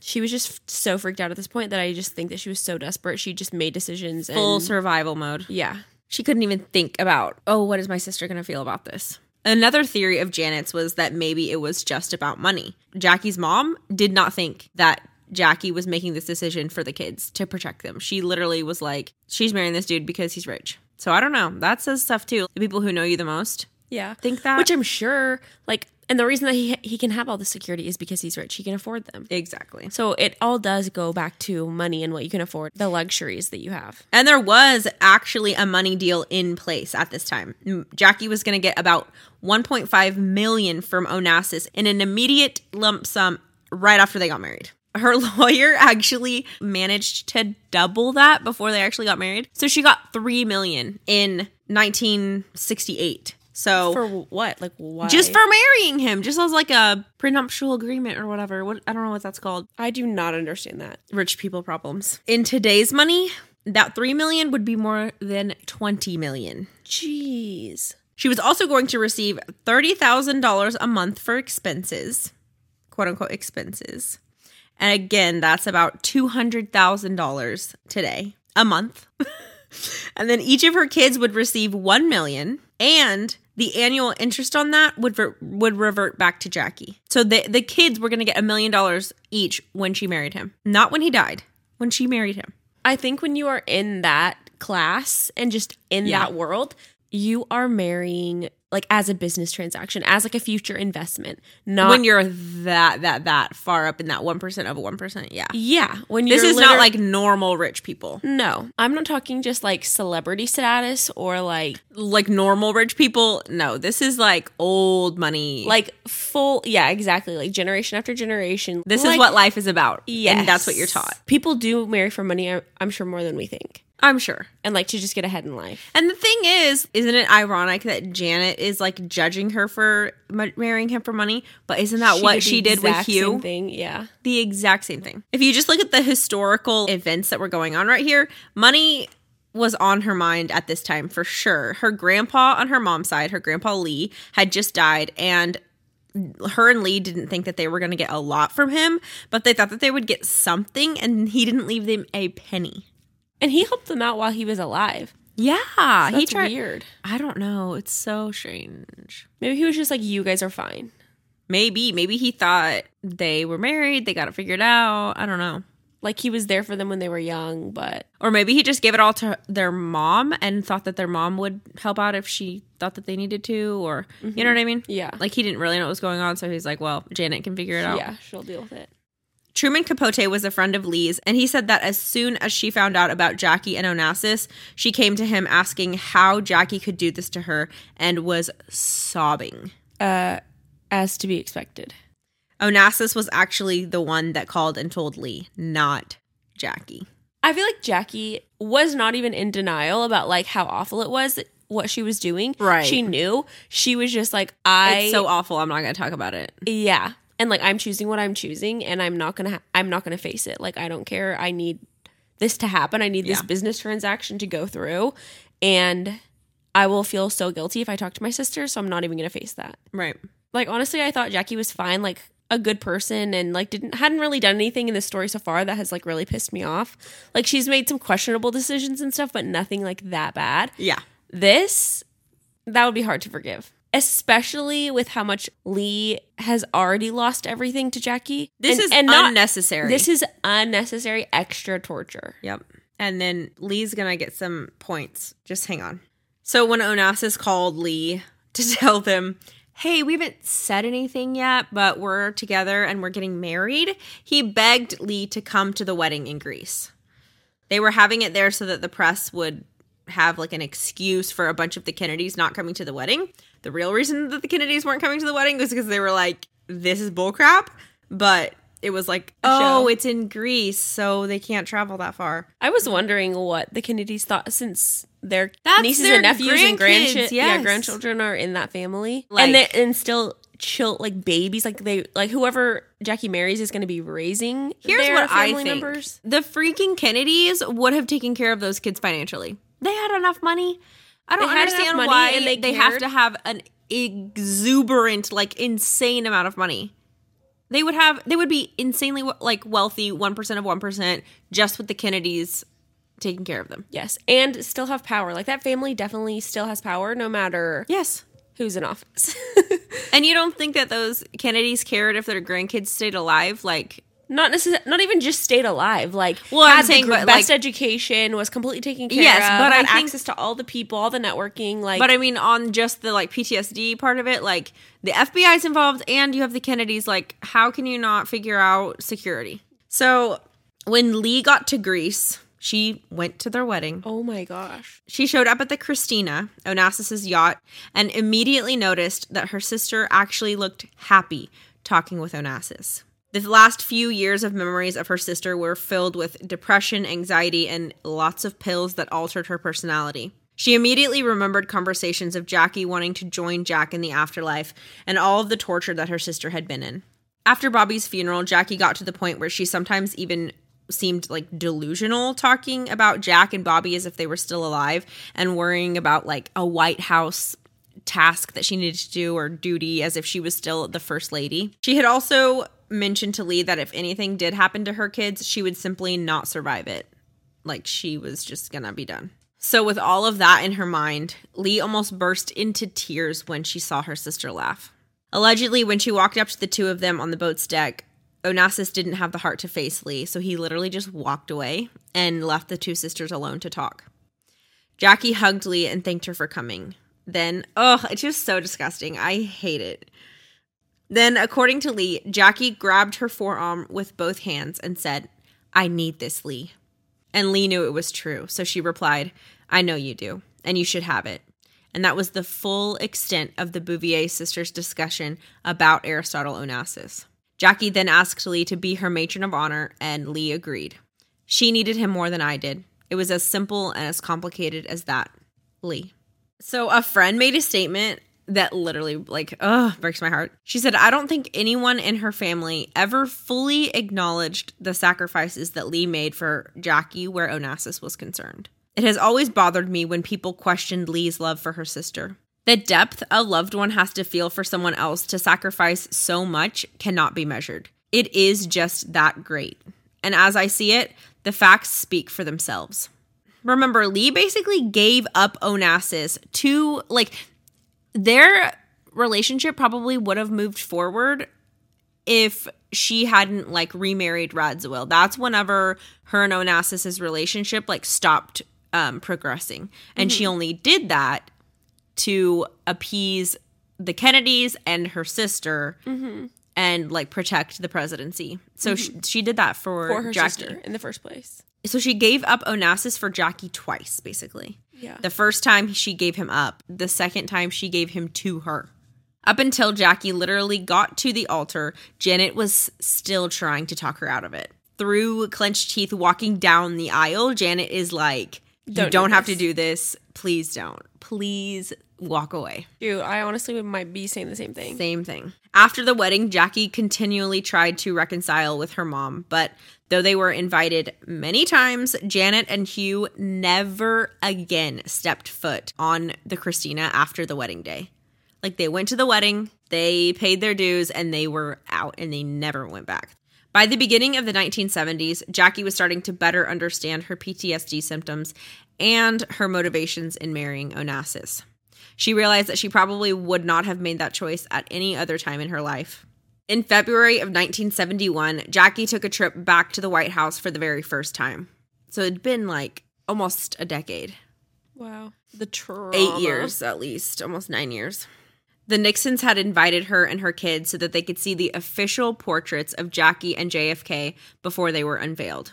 she was just so freaked out at this point that I just think that she was so desperate. She just made decisions. full and, survival mode. yeah. She couldn't even think about, oh, what is my sister going to feel about this? Another theory of Janet's was that maybe it was just about money. Jackie's mom did not think that Jackie was making this decision for the kids to protect them. She literally was like, she's marrying this dude because he's rich. So I don't know. That says stuff too. The people who know you the most Yeah. think that. Which I'm sure, like, and the reason that he he can have all the security is because he's rich. He can afford them. exactly. So it all does go back to money and what you can afford, the luxuries that you have. And there was actually a money deal in place at this time. Mm, Jackie was going to get about 1.5 million from Onassis in an immediate lump sum right after they got married. Her *laughs* lawyer actually managed to double that before they actually got married. So she got 3 million in 1968. So For what? Like, why? just for marrying him, just as like a prenuptial agreement or whatever. What I don't know what that's called I do not understand that. rich people problems. In today's money, that 3 million would be more than 20 million. Jeez. She was also going to receive $30,000 a month for expenses, quote unquote expenses. And again, that's about $200,000 today a month. *laughs* and then each of her kids would receive 1 million and the annual interest on that would ver- would revert back to Jackie. So the the kids were going to get a million dollars each when she married him. Not when he died, when she married him. I think when you are in that class and just in Yeah. that world, you are marrying like as a business transaction, as like a future investment. Not when you're that that that far up in that 1% of a 1%, yeah. yeah, when you're This is not like normal rich people. no. I'm not talking just like celebrity status or like Like normal rich people. No, this is like old money. like full yeah, exactly. Like generation after generation. this Like, is what life is about. yes. And that's what you're taught. People do marry for money, I'm sure more than we think. I'm sure. And like to just get ahead in life. And the thing is, isn't it ironic that Janet is like judging her for marrying him for money? But isn't that what the she did with exact Hugh? same thing. Yeah. the exact same thing. If you just look at the historical events that were going on right here, money was on her mind at this time for sure. Her grandpa on her mom's side, her grandpa Lee, had just died and her and Lee didn't think that they were going to get a lot from him, but they thought that they would get something and he didn't leave them a penny. And he helped them out while he was alive. Yeah, That's he tried weird. I don't know, it's so strange. Maybe he was just like, you guys are fine. Maybe maybe he thought they were married, they got it figured out. I don't know. Like he was there for them when they were young, but Or maybe he just gave it all to their mom and thought that their mom would help out if she thought that they needed to, or you know mm-hmm. what I mean? yeah. Like he didn't really know what was going on, so he's like, "Well, Janet can figure it out." Yeah, she'll deal with it. Truman Capote was a friend of Lee's, and he said that as soon as she found out about Jackie and Onassis, she came to him asking how Jackie could do this to her and was sobbing. Uh, as to be expected. Onassis was actually the one that called and told Lee, not Jackie. I feel like Jackie was not even in denial about like how awful it was what she was doing. Right. She knew. She was just like, I It's so awful. I'm not going to talk about it. yeah. And like I'm choosing what I'm choosing and I'm not to ha- I'm not to face it. Like I don't care. I need this to happen. I need this business transaction to go through and I will feel so guilty if I talk to my sister, so I'm not even to face that. Right. Like honestly, I thought Jackie was fine, like a good person and like didn't hadn't really done anything in this story so far that has like really pissed me off. Like she's made some questionable decisions and stuff, but nothing like that bad. Yeah. This that would be hard to forgive. Especially with how much Lee has already lost everything to Jackie. This And- is and not- unnecessary. This is unnecessary extra torture. Yep. And then Lee's gonna get some points. Just hang on. So when Onassis called Lee *laughs* to tell them, hey, we haven't said anything yet, but we're together and we're getting married, he begged Lee to come to the wedding in Greece. They were having it there so that the press would have like an excuse for a bunch of the Kennedys not coming to the wedding. The real reason that the Kennedys weren't coming to the wedding was because they were like, this is bullcrap. But it was like, oh, show. it's in Greece, so they can't travel that far. I was wondering what the Kennedys thought since their That's nieces their and nephews and grandkids, grandchi- yeah, grandchildren are in that family, Like- and they, and still chill like babies, like they like whoever Jackie marries is going to be raising. Here's their what I family think: members. the freaking Kennedys would have taken care of those kids financially. They had enough money. I don't They understand money why and they, they have to have an exuberant, like insane amount of money. They would have. They would be insanely like wealthy, one percent of one percent, just with the Kennedys taking care of them. Yes, and still have power. Like that family definitely still has power, no matter Yes. who's in office. *laughs* And you don't think that those Kennedys cared if their grandkids stayed alive? Like, not necessarily, not even just stayed alive. Like, Well, I'm saying, the gr- but, best like- education, was completely taken care Yes, of. but I had think- access to all the people, all the networking. Like, But I mean, on just the like PTSD part of it, like the FBI's involved and you have the Kennedys, like, how can you not figure out security? So when Lee got to Greece, she went to their wedding. oh my gosh, She showed up at the Christina, Onassis's yacht, and immediately noticed that her sister actually looked happy talking with Onassis. The last few years of memories of her sister were filled with depression, anxiety, and lots of pills that altered her personality. She immediately remembered conversations of Jackie wanting to join Jack in the afterlife and all of the torture that her sister had been in. After Bobby's funeral, Jackie got to the point where she sometimes even seemed like delusional talking about Jack and Bobby as if they were still alive and worrying about like a White House task that she needed to do or duty as if she was still the first lady. She had also mentioned to Lee that if anything did happen to her kids, she would simply not survive it. Like she was just gonna be done. So, with all of that in her mind, Lee almost burst into tears when she saw her sister laugh. Allegedly, when she walked up to the two of them on the boat's deck, Onassis didn't have the heart to face Lee, so he literally just walked away and left the two sisters alone to talk. Jackie hugged Lee and thanked her for coming. Then, oh, it's just so disgusting. I hate it. Then, according to Lee, Jackie grabbed her forearm with both hands and said, I need this, Lee. And Lee knew it was true, so she replied, I know you do, and you should have it. And that was the full extent of the Bouvier sisters' discussion about Aristotle Onassis. Jackie then asked Lee to be her matron of honor, and Lee agreed. She needed him more than I did. It was as simple and as complicated as that. Lee. So a friend made a statement that literally like ugh breaks my heart. She said, "I don't think anyone in her family ever fully acknowledged the sacrifices that Lee made for Jackie where Onassis was concerned. It has always bothered me when people questioned Lee's love for her sister. The depth a loved one has to feel for someone else to sacrifice so much cannot be measured. It is just that great. And as I see it, the facts speak for themselves. Remember, Lee basically gave up Onassis to, like, their relationship probably would have moved forward if she hadn't, like, remarried Radziwill. That's whenever her and Onassis's relationship, like, stopped um, progressing. And she mm-hmm. only did that to appease the Kennedys and her sister mm-hmm. and, like, protect the presidency. So mm-hmm. she, she did that for, for her Jackie. sister in the first place. So she gave up Onassis for Jackie twice, basically. Yeah. The first time she gave him up, the second time she gave him to her. Up until Jackie literally got to the altar, Janet was still trying to talk her out of it. Through clenched teeth walking down the aisle, Janet is like, you Don't don't do have to do this. Please don't. Please walk away. Dude, I honestly might be saying the same thing. Same thing. After the wedding, Jackie continually tried to reconcile with her mom, but though they were invited many times, Janet and Hugh never again stepped foot on the Christina after the wedding day. Like they went to the wedding, they paid their dues, and they were out and they never went back. By the beginning of the 1970s, Jackie was starting to better understand her PTSD symptoms and her motivations in marrying Onassis. She realized that she probably would not have made that choice at any other time in her life. In February of 1971, Jackie took a trip back to the White House for the very first time. So it'd been like almost a decade, Wow. The trauma. eight years at least, almost nine years. The Nixons had invited her and her kids so that they could see the official portraits of Jackie and JFK before they were unveiled.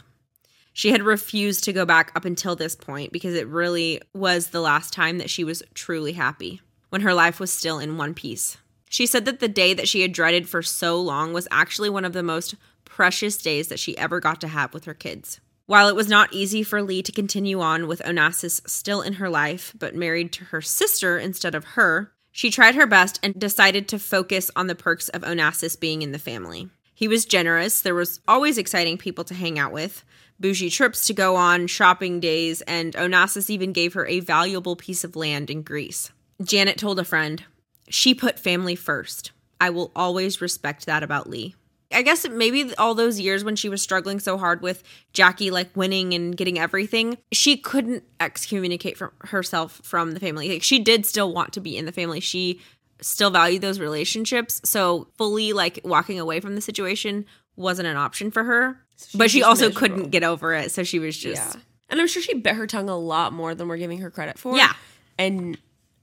She had refused to go back up until this point because it really was the last time that she was truly happy, when her life was still in one piece. She said that the day that she had dreaded for so long was actually one of the most precious days that she ever got to have with her kids. While it was not easy for Lee to continue on with Onassis still in her life, but married to her sister instead of her, she tried her best and decided to focus on the perks of Onassis being in the family. He was generous, there was always exciting people to hang out with, bougie trips to go on, shopping days, and Onassis even gave her a valuable piece of land in Greece. Janet told a friend, She put family first. I will always respect that about Lee. I guess maybe all those years when she was struggling so hard with Jackie like winning and getting everything, she couldn't excommunicate from herself from the family. Like she did still want to be in the family. She still valued those relationships. So fully like walking away from the situation wasn't an option for her. she but she also miserable. couldn't get over it. So she was just Yeah. And I'm sure she bit her tongue a lot more than we're giving her credit for. Yeah. And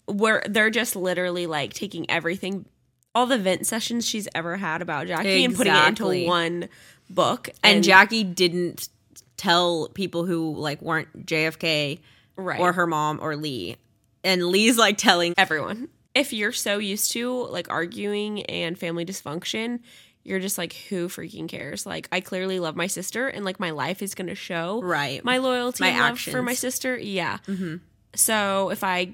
where they're just literally like taking everything, all the vent sessions she's ever had about Jackie and putting it into one book. and Jackie didn't tell people who like weren't JFK Right. or her mom or Lee. And Lee's like telling everyone. If you're so used to like arguing and family dysfunction, you're just like, who freaking cares? Like, I clearly love my sister, and like my life is going to show Right. my loyalty, My and love actions. for my sister. Yeah. Mm-hmm. So if I,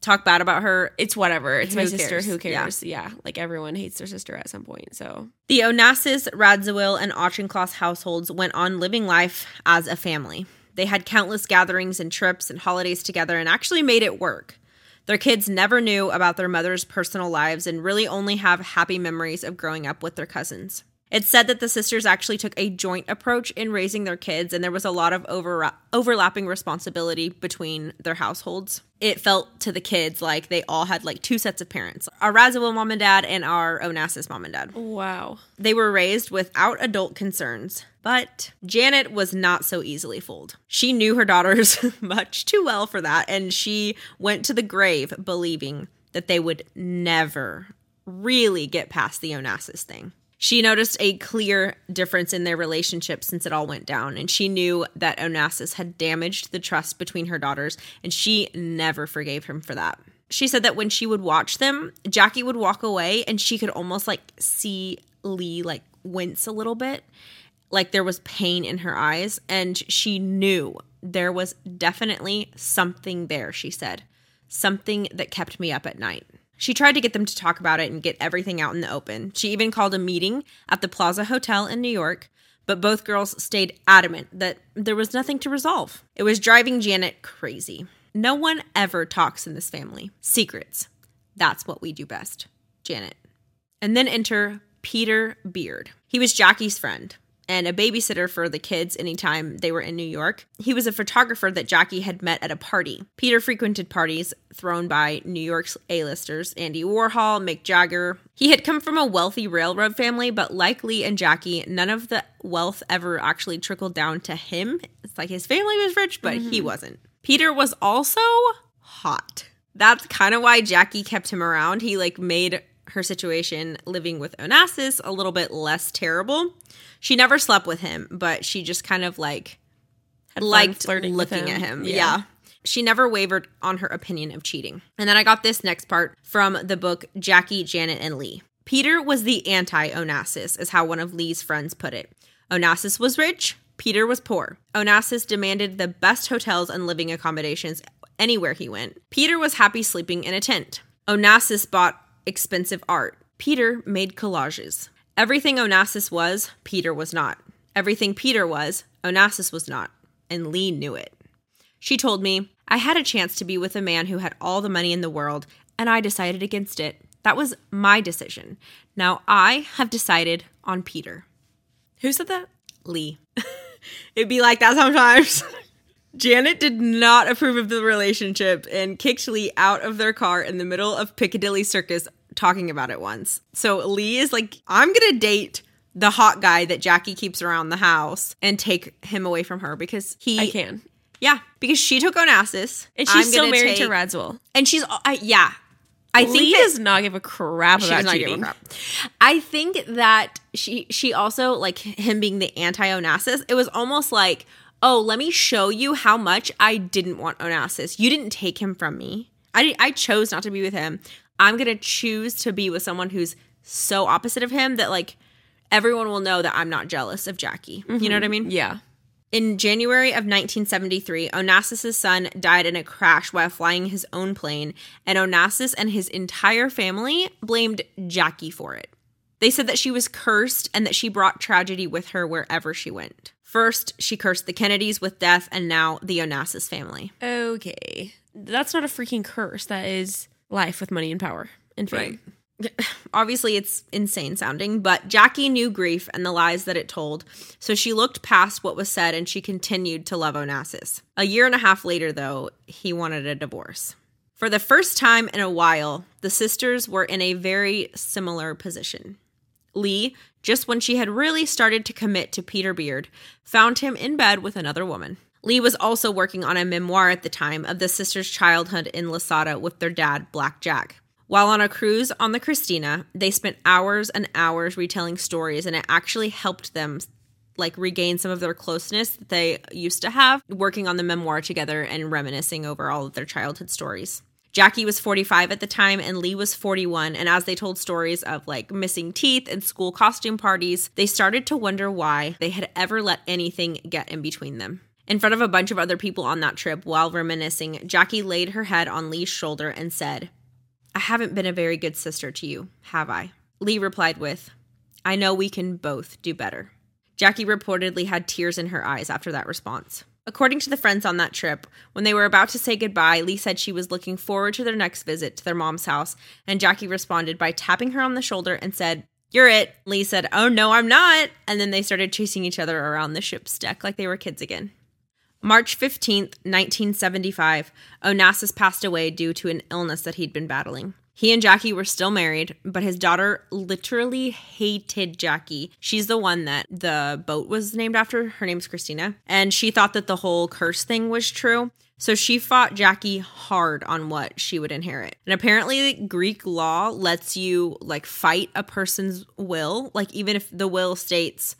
talk bad about her. it's whatever. It's my Who sister. cares? Who Yeah. cares? Yeah. Like everyone hates their sister at some point. So The Onassis, Radziwill, and Auchincloss households went on living life as a family. They had countless gatherings and trips and holidays together and actually made it work. Their kids never knew about their mother's personal lives and really only have happy memories of growing up with their cousins. It's said that the sisters actually took a joint approach in raising their kids, and there was a lot of over- overlapping responsibility between their households. It felt to the kids like they all had like two sets of parents our Radziwill mom and dad and our Onassis mom and dad. wow. They were raised without adult concerns, but Janet was not so easily fooled. She knew her daughters *laughs* much too well for that, and she went to the grave believing that they would never really get past the Onassis thing. She noticed a clear difference in their relationship since it all went down, and she knew that Onassis had damaged the trust between her daughters, and she never forgave him for that. She said that when she would watch them, Jackie would walk away and she could almost like see Lee like wince a little bit, like there was pain in her eyes, and she knew there was definitely something there, she said. Something that kept me up at night. She tried to get them to talk about it and get everything out in the open. She even called a meeting at the Plaza Hotel in New York, but both girls stayed adamant that there was nothing to resolve. It was driving Janet crazy. No one ever talks in this family. Secrets. That's what we do best. Janet. And then enter Peter Beard. He was Jackie's friend and a babysitter for the kids anytime they were in New York. He was a photographer that Jackie had met at a party. Peter frequented parties thrown by New York's A-listers, Andy Warhol, Mick Jagger. He had come from a wealthy railroad family, but like Lee and Jackie, none of the wealth ever actually trickled down to him. It's like his family was rich, but he mm-hmm. wasn't. Peter was also hot. That's kind of why Jackie kept him around. He like made her situation living with Onassis a little bit less terrible. She never slept with him, but she just kind of like Had liked flirting looking at him. Yeah. Yeah. She never wavered on her opinion of cheating. And then I got this next part from the book Jackie, Janet, and Lee. Peter was the anti Onassis, is how one of Lee's friends put it. Onassis was rich, Peter was poor. Onassis demanded the best hotels and living accommodations anywhere he went. Peter was happy sleeping in a tent. Onassis bought expensive art. Peter made collages. Everything Onassis was, Peter was not. Everything Peter was, Onassis was not. And Lee knew it. She told me, I had a chance to be with a man who had all the money in the world, and I decided against it. That was my decision. Now I have decided on Peter. Who said that? Lee. *laughs* It'd be like that sometimes. *laughs* Janet did not approve of the relationship and kicked Lee out of their car in the middle of Piccadilly Circus talking about it once. So Lee is like, I'm going to date the hot guy that Jackie keeps around the house and take him away from her because he. I can. Yeah, because she took Onassis. And she's I'm still married to take- Radziwill. And she's, uh, I, yeah. I think Lee that- does not give a crap she about does not give a cheating. crap. I think that she she also like him being the anti Onassis. It was almost like, oh, let me show you how much I didn't want Onassis. You didn't take him from me. I I chose not to be with him. I'm gonna choose to be with someone who's so opposite of him that like everyone will know that I'm not jealous of Jackie. You know what I mean? Yeah. In January of 1973, Onassis' son died in a crash while flying his own plane, and Onassis and his entire family blamed Jackie for it. They said that she was cursed and that she brought tragedy with her wherever she went. First, she cursed the Kennedys with death, and now the Onassis family. Okay. That's not a freaking curse. That is life with money and power and fame. *laughs* Obviously, it's insane sounding, but Jackie knew grief and the lies that it told, so she looked past what was said and she continued to love Onassis. A year and a half later, though, he wanted a divorce. For the first time in a while, the sisters were in a very similar position. Lee, just when she had really started to commit to Peter Beard, found him in bed with another woman. Lee was also working on a memoir at the time of the sisters' childhood in Lasata with their dad, Black Jack. While on a cruise on the Christina, they spent hours and hours retelling stories, and it actually helped them like regain some of their closeness that they used to have working on the memoir together and reminiscing over all of their childhood stories. Jackie was 45 at the time and Lee was 41 and as they told stories of like missing teeth and school costume parties, they started to wonder why they had ever let anything get in between them. In front of a bunch of other people on that trip while reminiscing, Jackie laid her head on Lee's shoulder and said, I haven't been a very good sister to you, have I? Lee replied with, I know we can both do better. Jackie reportedly had tears in her eyes after that response. According to the friends on that trip, when they were about to say goodbye, Lee said she was looking forward to their next visit to their mom's house, and Jackie responded by tapping her on the shoulder and said, You're it. Lee said, Oh, no, I'm not. And then they started chasing each other around the ship's deck like they were kids again. March 15th, 1975, Onassis passed away due to an illness that he'd been battling. He and Jackie were still married, but his daughter literally hated Jackie. She's the one that the boat was named after. Her name's Christina. And she thought that the whole curse thing was true. So she fought Jackie hard on what she would inherit. And apparently Greek law lets you like fight a person's will. Like even if the will states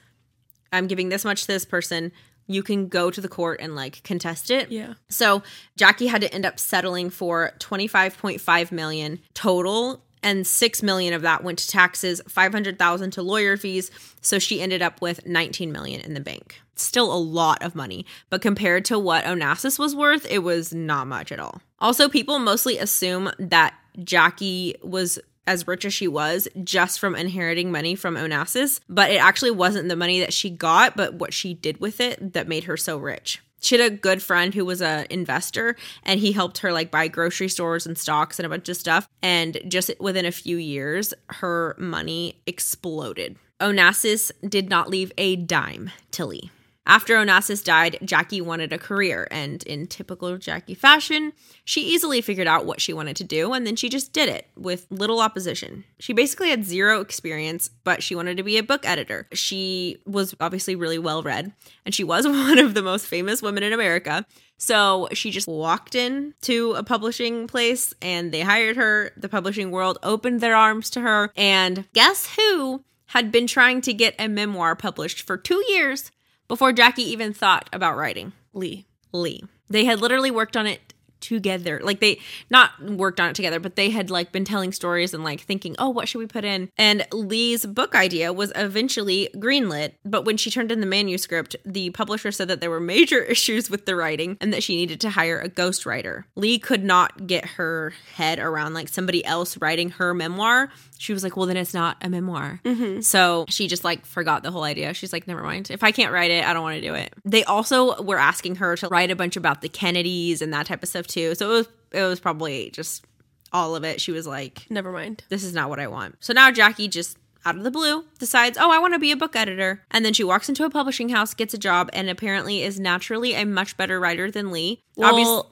I'm giving this much to this person, you can go to the court and like contest it. Yeah. So Jackie had to end up settling for 25.5 million total and 6 million of that went to taxes, 500,000 to lawyer fees, so she ended up with 19 million in the bank. Still a lot of money, but compared to what Onassis was worth, it was not much at all. Also, people mostly assume that Jackie was as rich as she was just from inheriting money from Onassis, but it actually wasn't the money that she got, but what she did with it that made her so rich. She had a good friend who was a investor and he helped her like buy grocery stores and stocks and a bunch of stuff and just within a few years her money exploded. Onassis did not leave a dime to Lee. After Onassis died, Jackie wanted a career, and in typical Jackie fashion, she easily figured out what she wanted to do, and then she just did it with little opposition. She basically had zero experience, but she wanted to be a book editor. She was obviously really well read, and she was *laughs* one of the most famous women in America. So she just walked in to a publishing place and they hired her. The publishing world opened their arms to her. And guess who had been trying to get a memoir published for two years before Jackie even thought about writing? Lee. Lee. They had literally worked on it together. Like they not worked on it together, but they had like been telling stories and like thinking, "Oh, what should we put in?" And Lee's book idea was eventually greenlit, but when she turned in the manuscript, the publisher said that there were major *laughs* issues with the writing and that she needed to hire a ghostwriter. Lee could not get her head around like somebody else writing her memoir. She was like, "Well, then it's not a memoir." Mm-hmm. So she just like forgot the whole idea. She's like, "Never mind. If I can't write it, I don't want to do it." They also were asking her to write a bunch about the Kennedys and that type of stuff too. So it was it was probably just all of it. She was like, Never mind. this is not what I want. So now Jackie just out of the blue decides, oh, I want to be a book editor. And then she walks into a publishing house, gets a job, and apparently is naturally a much better writer than Lee. Well,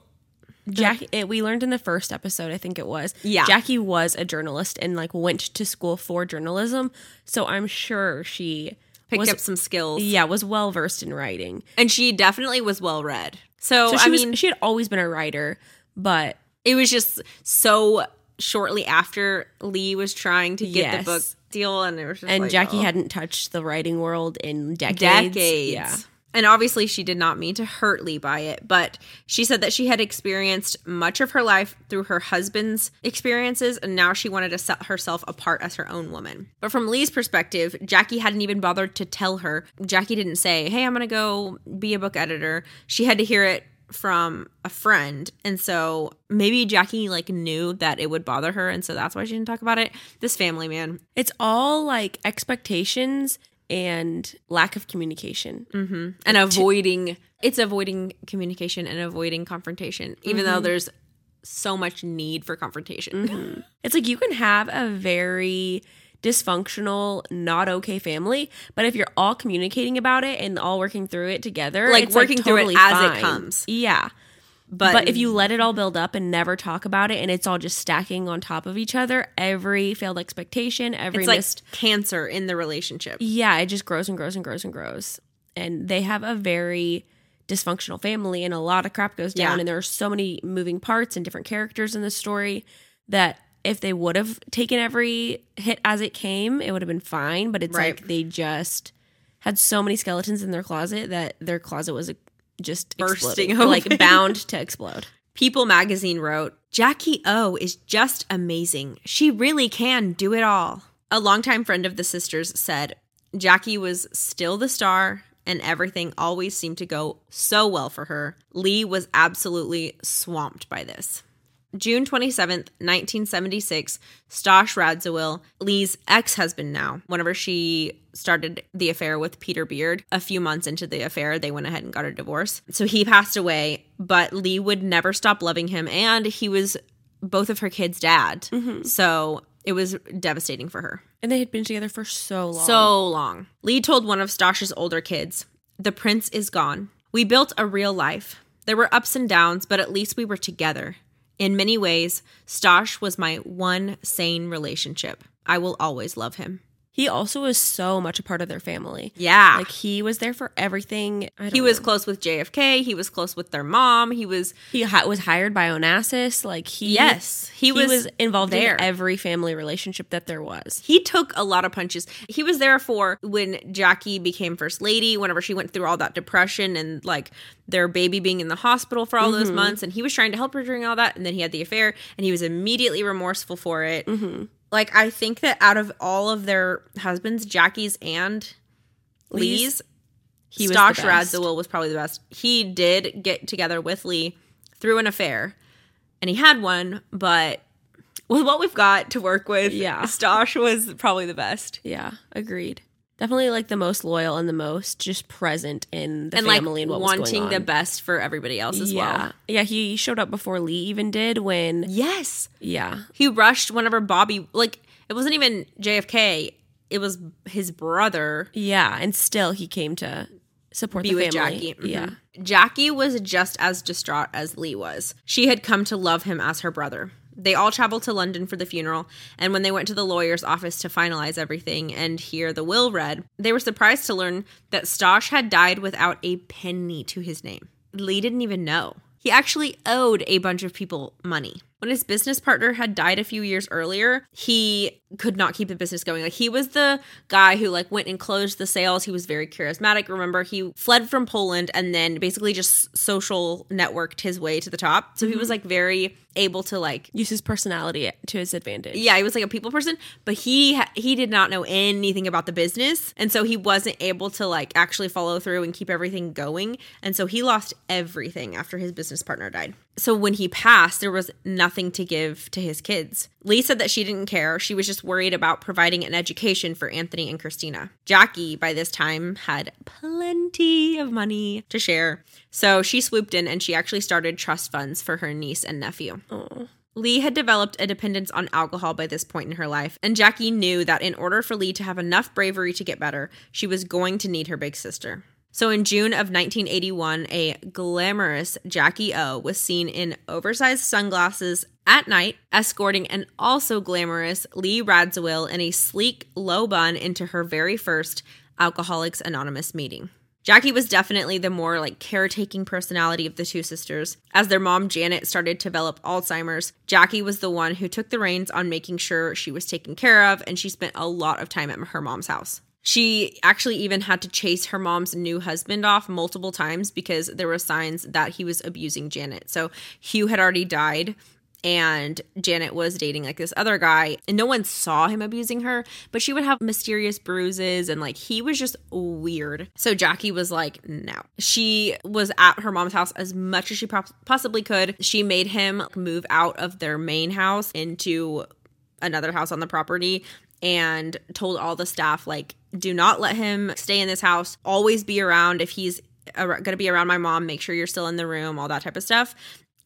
Jackie, it, we learned in the first episode, I think it was. Yeah. Jackie was a journalist and like went to school for journalism, so I'm sure she picked was up some skills. yeah was well versed in writing. And she definitely was well read. So, So she I was mean, she had always been a writer, but it was just so shortly after Lee was trying to get Yes. the book deal, and it was and like, Jackie oh. hadn't touched the writing world in decades. decades. Yeah. And obviously, she did not mean to hurt Lee by it, but she said that she had experienced much of her life through her husband's experiences, and now she wanted to set herself apart as her own woman. But from Lee's perspective, Jackie hadn't even bothered to tell her. Jackie didn't say, Hey, I'm going to go be a book editor. She had to hear it from a friend. And so maybe Jackie like knew that it would bother her. And so that's why she didn't talk about it. This family, man. It's all like expectations and lack of communication. Mm-hmm. and avoiding it's avoiding communication and avoiding confrontation even though mm-hmm. there's so much need for confrontation mm-hmm. It's like you can have a very dysfunctional, not okay family, but if you're all communicating about it and all working through it together, Like, working through it totally as it comes. Yeah. But, But if you let it all build up and never talk about it and it's all just stacking on top of each other, every failed expectation, every it's like cancer in the relationship yeah, it just grows and grows and grows and grows. And they have a very dysfunctional family, and a lot of crap goes down. Yeah. And there are so many moving parts and different characters in the story that if they would have taken every hit as it came, it would have been fine. But it's Right. like they just had so many skeletons in their closet that their closet was just Bursting exploding, like bound to *laughs* explode. people magazine wrote jackie o is just amazing. She really can do it all. A longtime friend of the sisters said jackie was still the star and everything always seemed to go so well for her. Lee was absolutely swamped by this June 27th, 1976, Stosh Radziwill, Lee's ex husband now, whenever she started the affair with Peter Beard, a few months into the affair, they went ahead and got a divorce. So he passed away, but Lee would never stop loving him, and he was both of her kids' dad. Mm-hmm. So it was devastating for her. And they had been together for so long. So long. Lee told one of Stosh's older kids, The prince is gone. We built a real life. There were ups and downs, but at least we were together. In many ways, Stosh was my one sane relationship. I will always love him. He also was so much a part of their family. Yeah. Like he was there for everything. He was know. close with JFK. He was close with their mom. He was, he hi- was hired by Onassis. Like he yes, he, he, was, was, involved there. in every family relationship that there was. he took a lot of punches. He was there for when Jackie became first lady, whenever she went through all that depression and like their baby being in the hospital for all those mm-hmm. months. And he was trying to help her during all that. And then he had the affair and he was immediately remorseful for it. Mm-hmm. Like, I think that out of all of their husbands, Jackie's and Lee's, he was Stosh. Radziwill was probably the best. He did get together with Lee through an affair, and he had one, but with what we've got to work with, Yeah. Stosh was probably the best. Yeah, agreed. Definitely like the most loyal and the most just present in the and like family and what was wanting the best for everybody else as yeah. well. Yeah, he showed up before Lee even did when Yes, yeah. he rushed whenever Bobby like it wasn't even JFK; it was his brother Yeah, and still he came to support be the with family. Jackie. Mhm. Yeah. Jackie was just as distraught as Lee was. She had come to love him as her brother. They all traveled to London for the funeral, and when they went to the lawyer's office to finalize everything and hear the will read, they were surprised to learn that Stosh had died without a penny to his name. Lee didn't even know. he actually owed a bunch of people money. When his business partner had died a few years earlier, he could not keep the business going. Like he was the guy who like went and closed the sales. He was very charismatic. Remember, he fled from Poland and then basically just social networked his way to the top. So he was mm-hmm. like very able to like Use his personality to his advantage. yeah, he was like a people person, but he ha- he did not know anything about the business, and so he wasn't able to like actually follow through and keep everything going, and so he lost everything after his business partner died. So when he passed, there was nothing to give to his kids. Lee said that she didn't care; she was just worried about providing an education for Anthony and Christina. Jackie, by this time, had plenty of money to share, so she swooped in and she actually started trust funds for her niece and nephew. Lee had developed a dependence on alcohol by this point in her life, and Jackie knew that in order for Lee to have enough bravery to get better, she was going to need her big sister. So in June of 1981, a glamorous Jackie O was seen in oversized sunglasses at night, escorting an also glamorous Lee Radziwill in a sleek low bun into her very first Alcoholics Anonymous meeting. Jackie was definitely the more like caretaking personality of the two sisters. As their mom Janet started to develop Alzheimer's, Jackie was the one who took the reins on making sure she was taken care of, and she spent a lot of time at her mom's house. She actually even had to chase her mom's new husband off multiple times because there were signs that he was abusing Janet. So Hugh had already died and Janet was dating like this other guy and no one saw him abusing her, but she would have mysterious bruises and like he was just weird. So Jackie was like, "No." She was at her mom's house as much as she possibly could. She made him move out of their main house into another house on the property and told all the staff like do not let him stay in this house. Always be around. If he's going to be around my mom make sure you're still in the room all that type of stuff.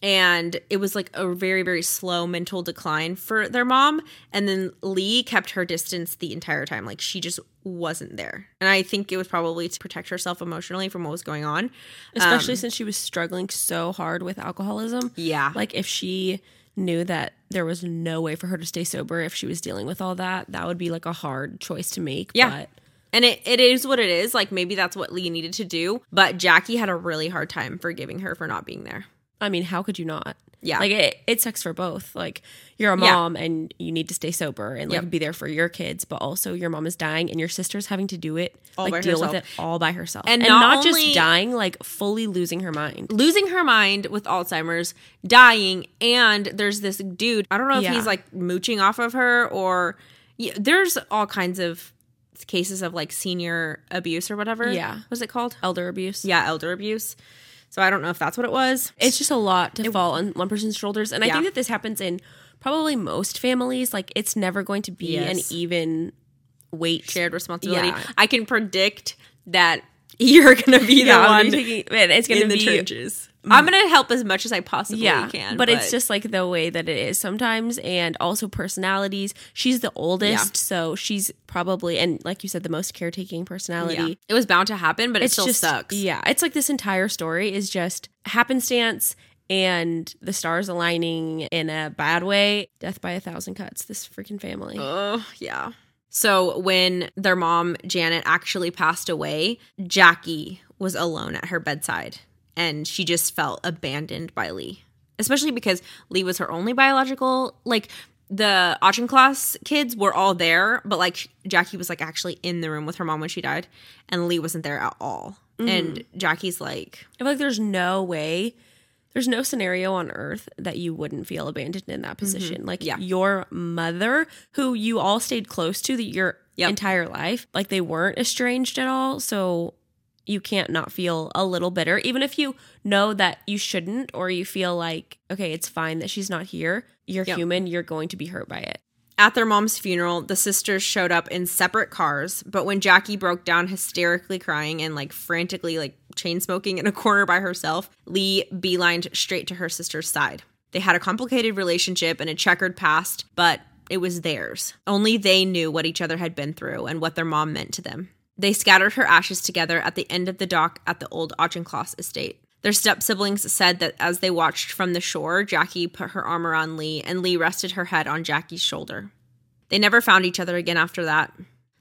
And it was like a very very slow mental decline for their mom. And then lee kept her distance the entire time. Like she just wasn't there. And i think it was probably to protect herself emotionally from what was going on. Especially um, since she was struggling so hard with alcoholism. yeah. Like if she knew that there was no way for her to stay sober if she was dealing with all that, that would be like a hard choice to make. Yeah. But And it, it is what it is. Like maybe that's what Lee needed to do. But Jackie had a really hard time forgiving her for not being there. I mean, how could you not? Yeah. Like it, it sucks for both. Like you're a Yeah. mom and you need to stay sober and like Yep. be there for your kids, but also your mom is dying and your sister's having to do it All like by deal herself. with it all by herself. And And, not not, just dying, like fully losing her mind. Losing her mind with Alzheimer's, dying, and there's this dude. I don't know if Yeah. he's like mooching off of her or yeah, there's all kinds of cases of like senior abuse or whatever. Yeah. Was it called? Elder abuse. Yeah, elder abuse. So I don't know if that's what it was. It's just a lot to fall on one person's shoulders. And I think that this happens in probably most families. Like it's never going to be an even weight. Shared responsibility. Yeah. I can predict that *laughs* you're gonna be the one I'm man, it's going to be the trenches. Mm. I'm gonna help as much as I possibly yeah, can. but, it's just like the way that it is sometimes, and also personalities. She's the oldest, so she's probably and like you said, the most caretaking personality. yeah. It was bound to happen, but it It's still just sucks. Yeah, it's like this entire story is just happenstance and the stars aligning in a bad way. Death by a thousand cuts. This freaking family. Oh, yeah. So when their mom, Janet, actually passed away, Jackie was alone at her bedside and she just felt abandoned by Lee. Especially because Lee was her only biological, like the Auction Auchincloss kids were all there, but like Jackie was like actually in the room with her mom when she died, and Lee wasn't there at all. And Jackie's like, I feel like there's no way, there's no scenario on earth that you wouldn't feel abandoned in that position. Like Mm-hmm. Yeah. your mother, who you all stayed close to the, your Yep. entire life, like they weren't estranged at all. So you can't not feel a little bitter, even if you know that you shouldn't, or you feel like, okay, it's fine that she's not here. You're Yep. human. You're going to be hurt by it. At their mom's funeral, the sisters showed up in separate cars, but when Jackie broke down hysterically crying and like frantically like chain smoking in a corner by herself, Lee beelined straight to her sister's side. They had a complicated relationship and a checkered past, but it was theirs. Only they knew what each other had been through and what their mom meant to them. They scattered her ashes together at the end of the dock at the old Auchincloss estate. Their step siblings said that as they watched from the shore, Jackie put her arm around Lee and Lee rested her head on Jackie's shoulder. They never found each other again after that.